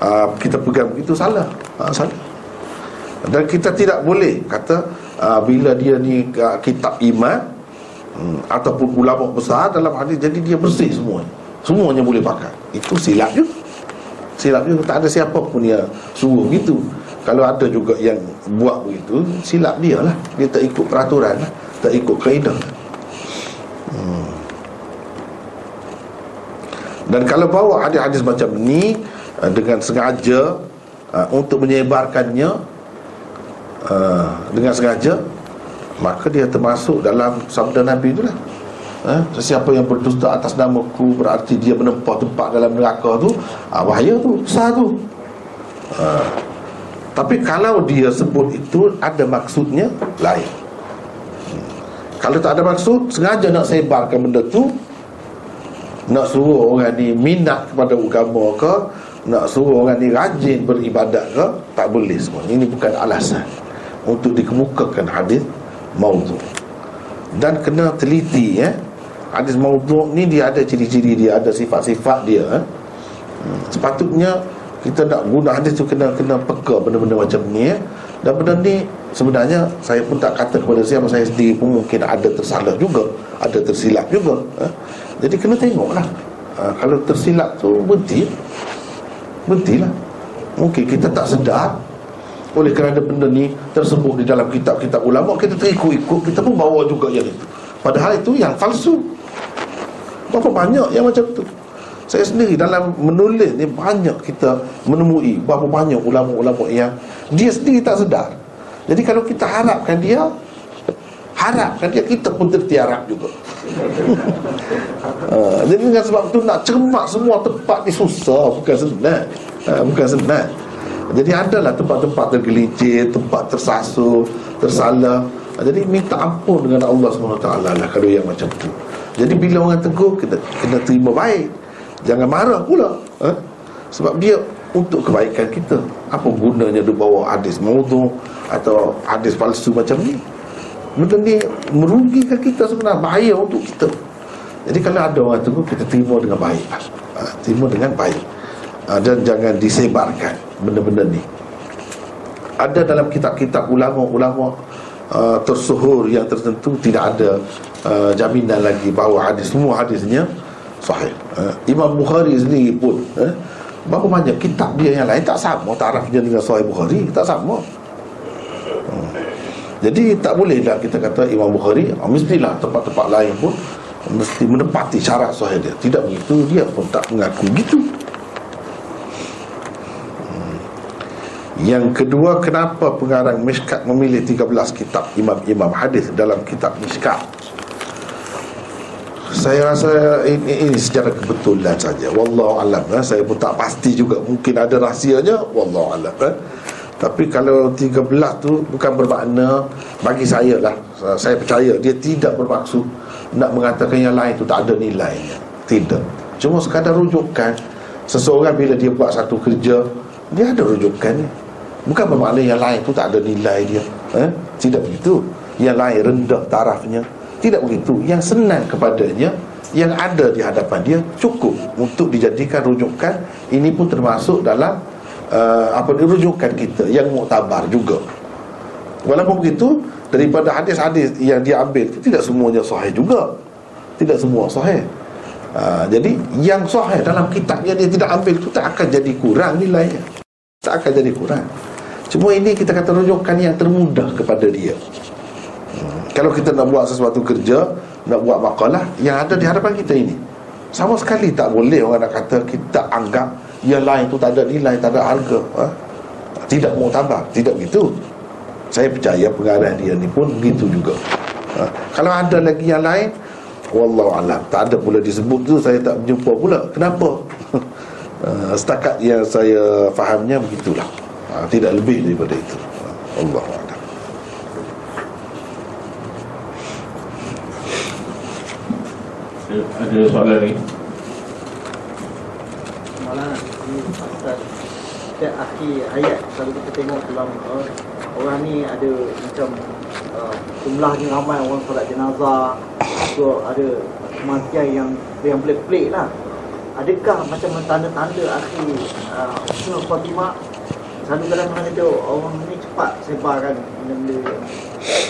uh, kita pegang itu salah. Uh, salah. Dan kita tidak boleh kata uh, bila dia ni uh, kitab iman um, ataupun ulama besar dalam hadis jadi dia bersih semuanya semuanya boleh pakai. Itu silap juga silap juga tak ada siapa pun yang suruh begitu. Kalau ada juga yang buat begitu silap dia lah. Dia tak ikut peraturan lah. Tak ikut kaedah Hmm. Dan kalau bawa hadis-hadis macam ni uh, dengan sengaja uh, untuk menyebarkannya uh, dengan sengaja maka dia termasuk dalam sabda Nabi itulah. Eh, sesiapa yang berdusta atas nama ku berarti dia menempah tempat dalam neraka tu ah, bahaya tu besar tu uh, tapi kalau dia sebut itu ada maksudnya lain kalau tak ada maksud Sengaja nak sebarkan benda tu Nak suruh orang ni minat kepada agama ke Nak suruh orang ni rajin beribadat ke Tak boleh semua Ini bukan alasan Untuk dikemukakan hadis maudhu Dan kena teliti ya Hadis maudhu ni dia ada ciri-ciri dia Ada sifat-sifat dia eh? Sepatutnya kita nak guna hadis tu kena kena peka benda-benda macam ni ya. Dan benda ni sebenarnya saya pun tak kata kepada siapa saya sendiri pun mungkin ada tersalah juga, ada tersilap juga. Ha? Jadi kena tengoklah. Ha, kalau tersilap tu berhenti, berhentilah. Mungkin kita tak sedar oleh kerana benda ni tersebut di dalam kitab-kitab ulama kita terikut-ikut kita pun bawa juga yang itu. Padahal itu yang palsu. Berapa banyak yang macam tu? Saya sendiri dalam menulis ni banyak kita menemui berapa banyak ulama-ulama yang dia sendiri tak sedar. Jadi kalau kita harapkan dia harapkan dia kita pun tertiarap juga. uh, (laughs) jadi dengan sebab tu nak cermat semua tempat ni susah bukan senang. Uh, bukan senang. Jadi adalah tempat-tempat tergelincir, tempat tersasul, tersalah. Uh, jadi minta ampun dengan Allah SWT lah kalau yang macam tu. Jadi bila orang tegur kita kena terima baik. Jangan marah pula ha? Sebab dia untuk kebaikan kita. Apa gunanya dia bawa hadis maudhu atau hadis palsu macam ni? Benda ni merugikan kita sebenarnya. Bahaya untuk kita. Jadi kalau ada orang tu kita terima dengan baik. Ha, terima dengan baik. Ha, dan jangan disebarkan benda-benda ni. Ada dalam kitab-kitab ulama-ulama uh, tersuhur yang tertentu tidak ada uh, jaminan lagi bahawa hadis semua hadisnya sahih. Uh, Imam Bukhari sendiri pun uh, berapa banyak kitab dia yang lain tak sama tarafnya dengan sahih Bukhari tak sama. Hmm. Jadi tak boleh lah kita kata Imam Bukhari mestilah tempat-tempat lain pun mesti menepati syarat sahih dia. Tidak begitu dia pun tak mengaku gitu. Yang kedua kenapa pengarang Mishkat memilih 13 kitab imam-imam hadis dalam kitab Mishkat? Saya rasa ini, ini secara kebetulan saja. Wallahu alam eh. Saya pun tak pasti juga mungkin ada rahsianya. Wallahu alam eh. Tapi kalau 13 tu bukan bermakna bagi saya lah. Saya percaya dia tidak bermaksud nak mengatakan yang lain tu tak ada nilainya. Tidak. Cuma sekadar rujukan seseorang bila dia buat satu kerja dia ada rujukannya Bukan bermakna yang lain tu tak ada nilai dia eh? Tidak begitu Yang lain rendah tarafnya Tidak begitu. Yang senang kepadanya Yang ada di hadapan dia Cukup untuk dijadikan rujukan. Ini pun termasuk dalam uh, Apa rujukan kita Yang muktabar juga. Walaupun begitu Daripada hadis-hadis yang dia ambil Tidak semuanya sahih juga. Tidak semua sahih. Uh, Jadi yang sahih dalam kitab yang dia tidak ambil itu Tak akan jadi kurang nilainya. Tak akan jadi kurang. Cuma ini kita kata rujukan yang termudah kepada dia. Kalau kita nak buat sesuatu kerja Nak buat makalah Yang ada di hadapan kita ini. Sama sekali tak boleh orang nak kata Kita anggap yang lain tu tak ada nilai Tak ada harga. Ha? Tidak mau tambah Tidak begitu Saya percaya pengarah dia ni pun begitu juga. Ha? Kalau ada lagi yang lain Wallahualam Tak ada pula disebut tu Saya tak berjumpa pula. Kenapa? (laughs) ha, setakat yang saya fahamnya begitulah. Ha, Tidak lebih daripada itu. Allah Ada soalan ni Setiap akhir ayat Kalau kita tengok dalam uh, Orang ni ada macam uh, Jumlahnya ramai orang solat jenazah So ada kematian yang Yang pelik-pelik lah. Adakah macam tanda-tanda akhir uh, Husnul Fatimah selalu kadang orang kata orang ni cepat sebarkan benda-benda yang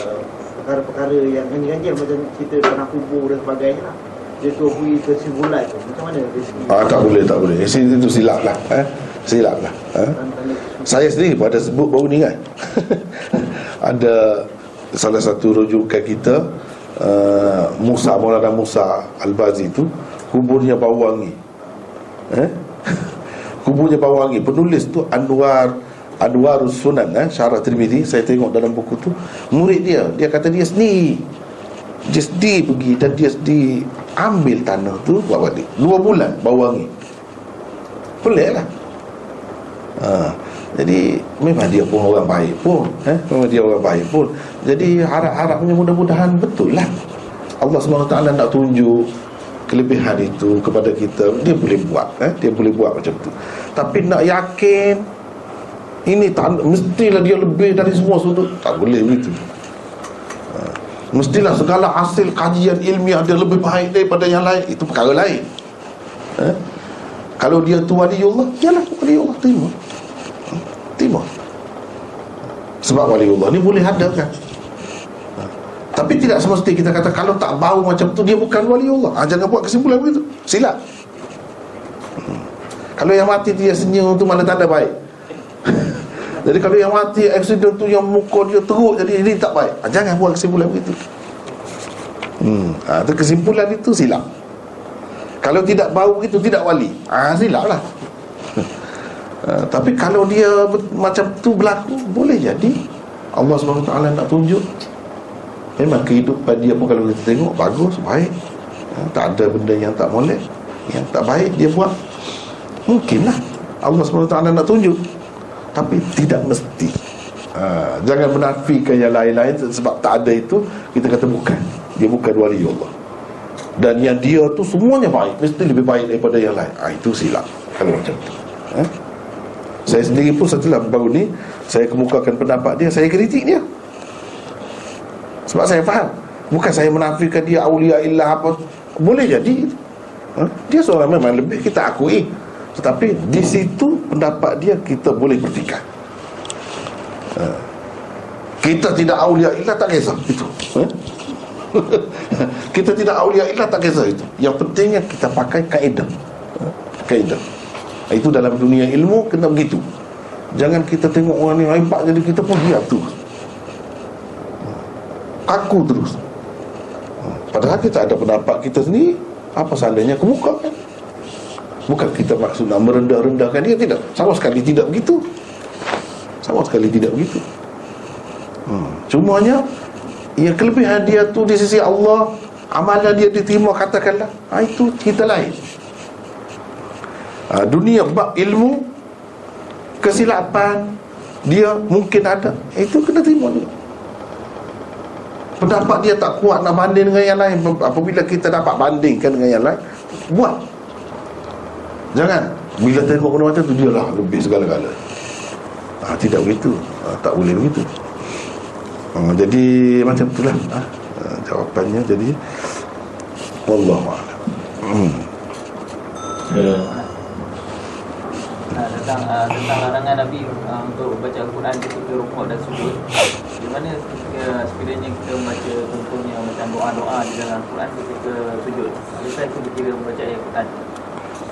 uh, perkara-perkara yang ganjil-ganjil macam cerita tanah kubur dan sebagainya lah dia tuhui kesimpulan tu. Macam mana segi ah, tak boleh tak boleh. Itu silap lah eh? silap lah eh? saya sendiri pada sebut baru ni kan? (laughs) Ada salah satu rujukan kita uh, Musa Maulana Musa Al-Bazi tu kuburnya Bawangi eh? (laughs) kuburnya Bawangi penulis tu Anwar Adwarus Sunan eh, Syarah Tirmidhi Saya tengok dalam buku tu. Murid dia Dia kata dia sendiri Dia sendiri pergi Dan dia sendiri Ambil tanah tu Buat balik. Dua bulan Bawangi Pelik lah. Ha, Jadi Memang dia pun orang baik pun eh? Memang dia orang baik pun. Jadi harap-harapnya mudah-mudahan Betul lah. Allah SWT nak tunjuk Kelebihan itu kepada kita. Dia boleh buat eh? Dia boleh buat macam tu. Tapi nak yakin ini tanda, mestilah dia lebih dari semua sudut. Tak boleh begitu. Mestilah segala hasil kajian ilmiah dia lebih baik daripada yang lain Itu perkara lain ha? Kalau dia tu waliullah Yalah waliullah terima ha? Terima Sebab waliullah ni boleh ada kan ha? Tapi tidak semestinya kita kata Kalau tak bau macam tu dia bukan waliullah ha, Jangan buat kesimpulan begitu Silap hmm. Kalau yang mati dia senyum tu mana tanda baik (laughs) jadi kalau yang mati accident tu yang muka dia teruk jadi ini tak baik. Ha, jangan buat kesimpulan begitu. Hmm, ha, tu kesimpulan itu silap. Kalau tidak bau begitu tidak wali. Ah ha, silaplah. ha, (laughs) tapi kalau dia macam tu berlaku boleh jadi Allah SWT nak tunjuk Memang kehidupan dia pun kalau kita tengok Bagus, baik ha, Tak ada benda yang tak boleh Yang tak baik dia buat Mungkinlah Allah SWT nak tunjuk tapi tidak mesti. Ha, Jangan menafikan yang lain-lain Sebab tak ada itu Kita kata bukan. Dia bukan wali Allah. Dan yang dia tu semuanya baik. Mesti lebih baik daripada yang lain. Ha, Itu silap. Kalau macam tu. Ha? Saya sendiri pun setelah baru ni Saya kemukakan pendapat dia Saya kritik dia. Sebab saya faham. Bukan saya menafikan dia Aulia illah apa. Boleh jadi. Ha? Dia seorang memang lebih kita akui Tetapi di situ pendapat dia Kita boleh pertikaikan ha. Kita tidak aulia illah tak kisah. Itu. Ha? (laughs) Kita tidak aulia illah tak kisah itu. Yang pentingnya kita pakai kaedah. Ha? Kaedah. Itu dalam dunia ilmu kena begitu. Jangan kita tengok orang ni hebat Jadi kita pun diam tu. Aku terus. Padahal kita ada pendapat kita sendiri. Apa salahnya kemukakan Bukan kita maksud nak merendah-rendahkan dia Tidak, sama sekali tidak begitu. Sama sekali tidak begitu. Hmm. Cumanya Yang kelebihan dia tu di sisi Allah Amalan dia diterima katakanlah. Ha, Itu cerita lain. Ha, dunia bab ilmu kesilapan dia mungkin ada. Itu kena terima dulu pendapat dia tak kuat nak banding dengan yang lain. Apabila kita dapat bandingkan dengan yang lain buat jangan bila tengok benda macam tu dia lah lebih segala-gala ha, tidak begitu ha, tak boleh begitu ha, jadi macam itulah ha, jawapannya jadi Wallahualam hmm. Yeah uh, tentang uh, tentang larangan Nabi uh, untuk baca Al-Quran ketika rukuk dan sujud. Di mana sekiranya kita membaca contohnya macam doa-doa di dalam Al-Quran ketika sujud. Adakah itu dikira membaca ayat Quran?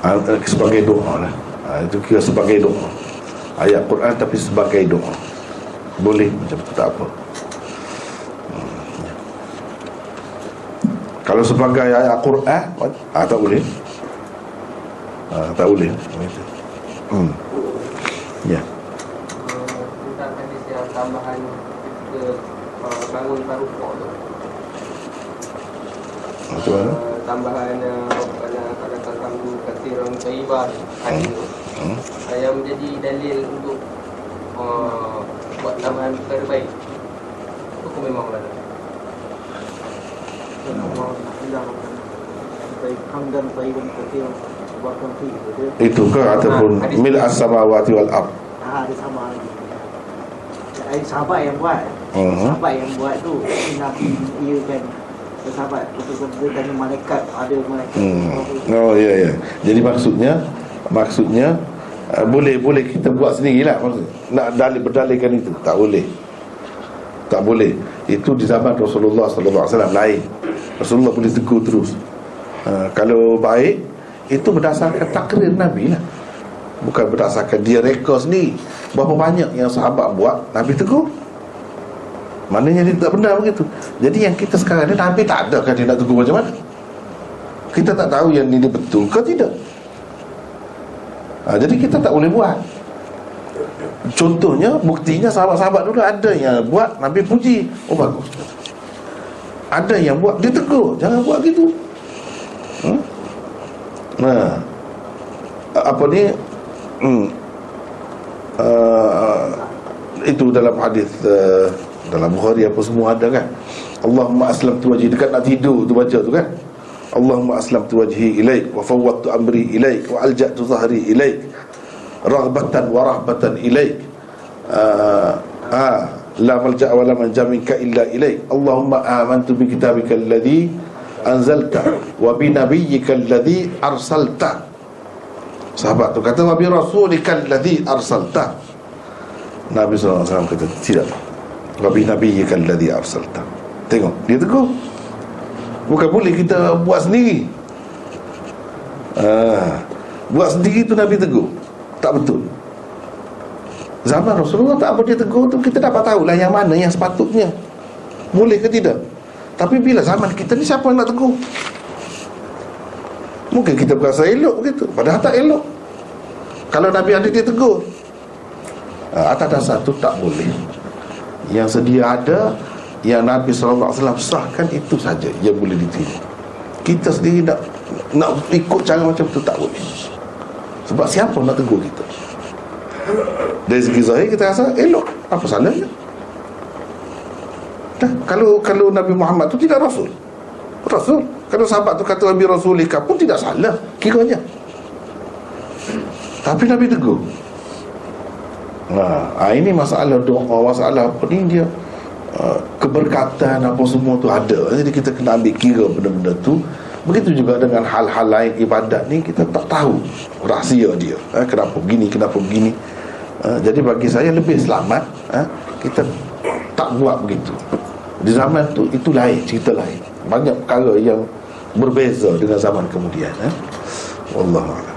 Uh, sebagai doa lah. Uh, itu kira sebagai doa. Ayat Quran tapi sebagai doa. Boleh macam tu tak apa. Hmm. Kalau sebagai ayat Quran, ah, tak boleh. Ah, tak boleh. Hmm. Ya. Yang tambahan uh, bangun parukuk tu. Macam mana? Tambahan uh, pada kata kamu tayyibah hadis tu. Hmm. Uh, yang menjadi dalil untuk uh, buat tambahan perkara baik. Hukum memang berada. Katsiran bahkan fi itu Itu ke ataupun mil as-samawati wal ard. ah ada sama lagi Ai sahabat yang buat Mhm. sahabat yang buat tu Nabi ia kan sahabat malaikat ada malaikat Hmm. Oh ya ya. Jadi maksudnya maksudnya uh, boleh boleh kita buat sendirilah maksud. Nak dalil berdalilkan itu tak boleh. Tak boleh. Itu di zaman Rasulullah sallallahu alaihi wasallam lain. Rasulullah boleh tegur terus. Uh, kalau baik itu berdasarkan takrir Nabi lah. Bukan berdasarkan dia reka sendiri. Berapa banyak yang sahabat buat Nabi tegur. Maknanya dia tak benar begitu. Jadi yang kita sekarang ni Nabi tak ada kan dia nak tegur macam mana? Kita tak tahu yang ini betul ke tidak. Ha, Jadi kita tak boleh buat. Contohnya Buktinya sahabat-sahabat dulu ada yang buat Nabi puji. Oh bagus. Ada yang buat Dia tegur. Jangan buat gitu. Hmm? Nah Apa ni? Hmm. uh, Itu dalam hadis uh, dalam Bukhari apa semua ada kan? Allahumma aslam tu wajhi. Dekat nak tidur tu baca tu kan? Allahumma aslam tu wajhi ilaik wa fawwadtu amri ilaik wa alja'tu zahri ilaik. Raghbatan wa rahbatan ilaik. Ah uh, la malja' wa la manja minka illa ilaik. Allahumma amantu bi kitabika alladhi anzalta wa bi nabiyyika alladhi arsalta. Sahabat tu kata wa bi rasulika alladhi arsalta. Nabi SAW kata tidak Wabi Nabi kalladhi arsalta. Tengok, dia tegur. Bukan boleh kita buat sendiri. Ha, Buat sendiri tu Nabi tegur. Tak betul. Zaman Rasulullah tak apa dia tegur tu Kita dapat tahu lah yang mana yang sepatutnya. Boleh ke tidak? Tapi bila zaman kita ni siapa yang nak tegur? Mungkin kita berasa elok begitu Padahal tak elok. Kalau Nabi ada dia tegur. Ha, Atas dasar tu tak boleh yang sedia ada yang Nabi SAW sahkan itu saja. Yang boleh diterima kita sendiri nak nak ikut cara macam tu tak boleh. Sebab siapa nak tegur kita? Dari segi zahir kita rasa elok. Apa salahnya? Dah, kalau kalau Nabi Muhammad tu tidak Rasul. Rasul. Kalau sahabat tu kata Nabi Rasulika pun tidak salah Kiranya. Tapi Nabi tegur ha, ha, Ini masalah doa Masalah apa ni dia uh, Keberkatan apa semua tu ada. Jadi kita kena ambil kira benda-benda tu. Begitu juga dengan hal-hal lain ibadat ni Kita tak tahu rahsia dia. Ha, Kenapa begini, kenapa begini. Ha, Jadi bagi saya lebih selamat ha, Kita tak buat begitu. Di zaman tu itu lain, cerita lain. Banyak perkara yang berbeza dengan zaman kemudian ha. Wallahualam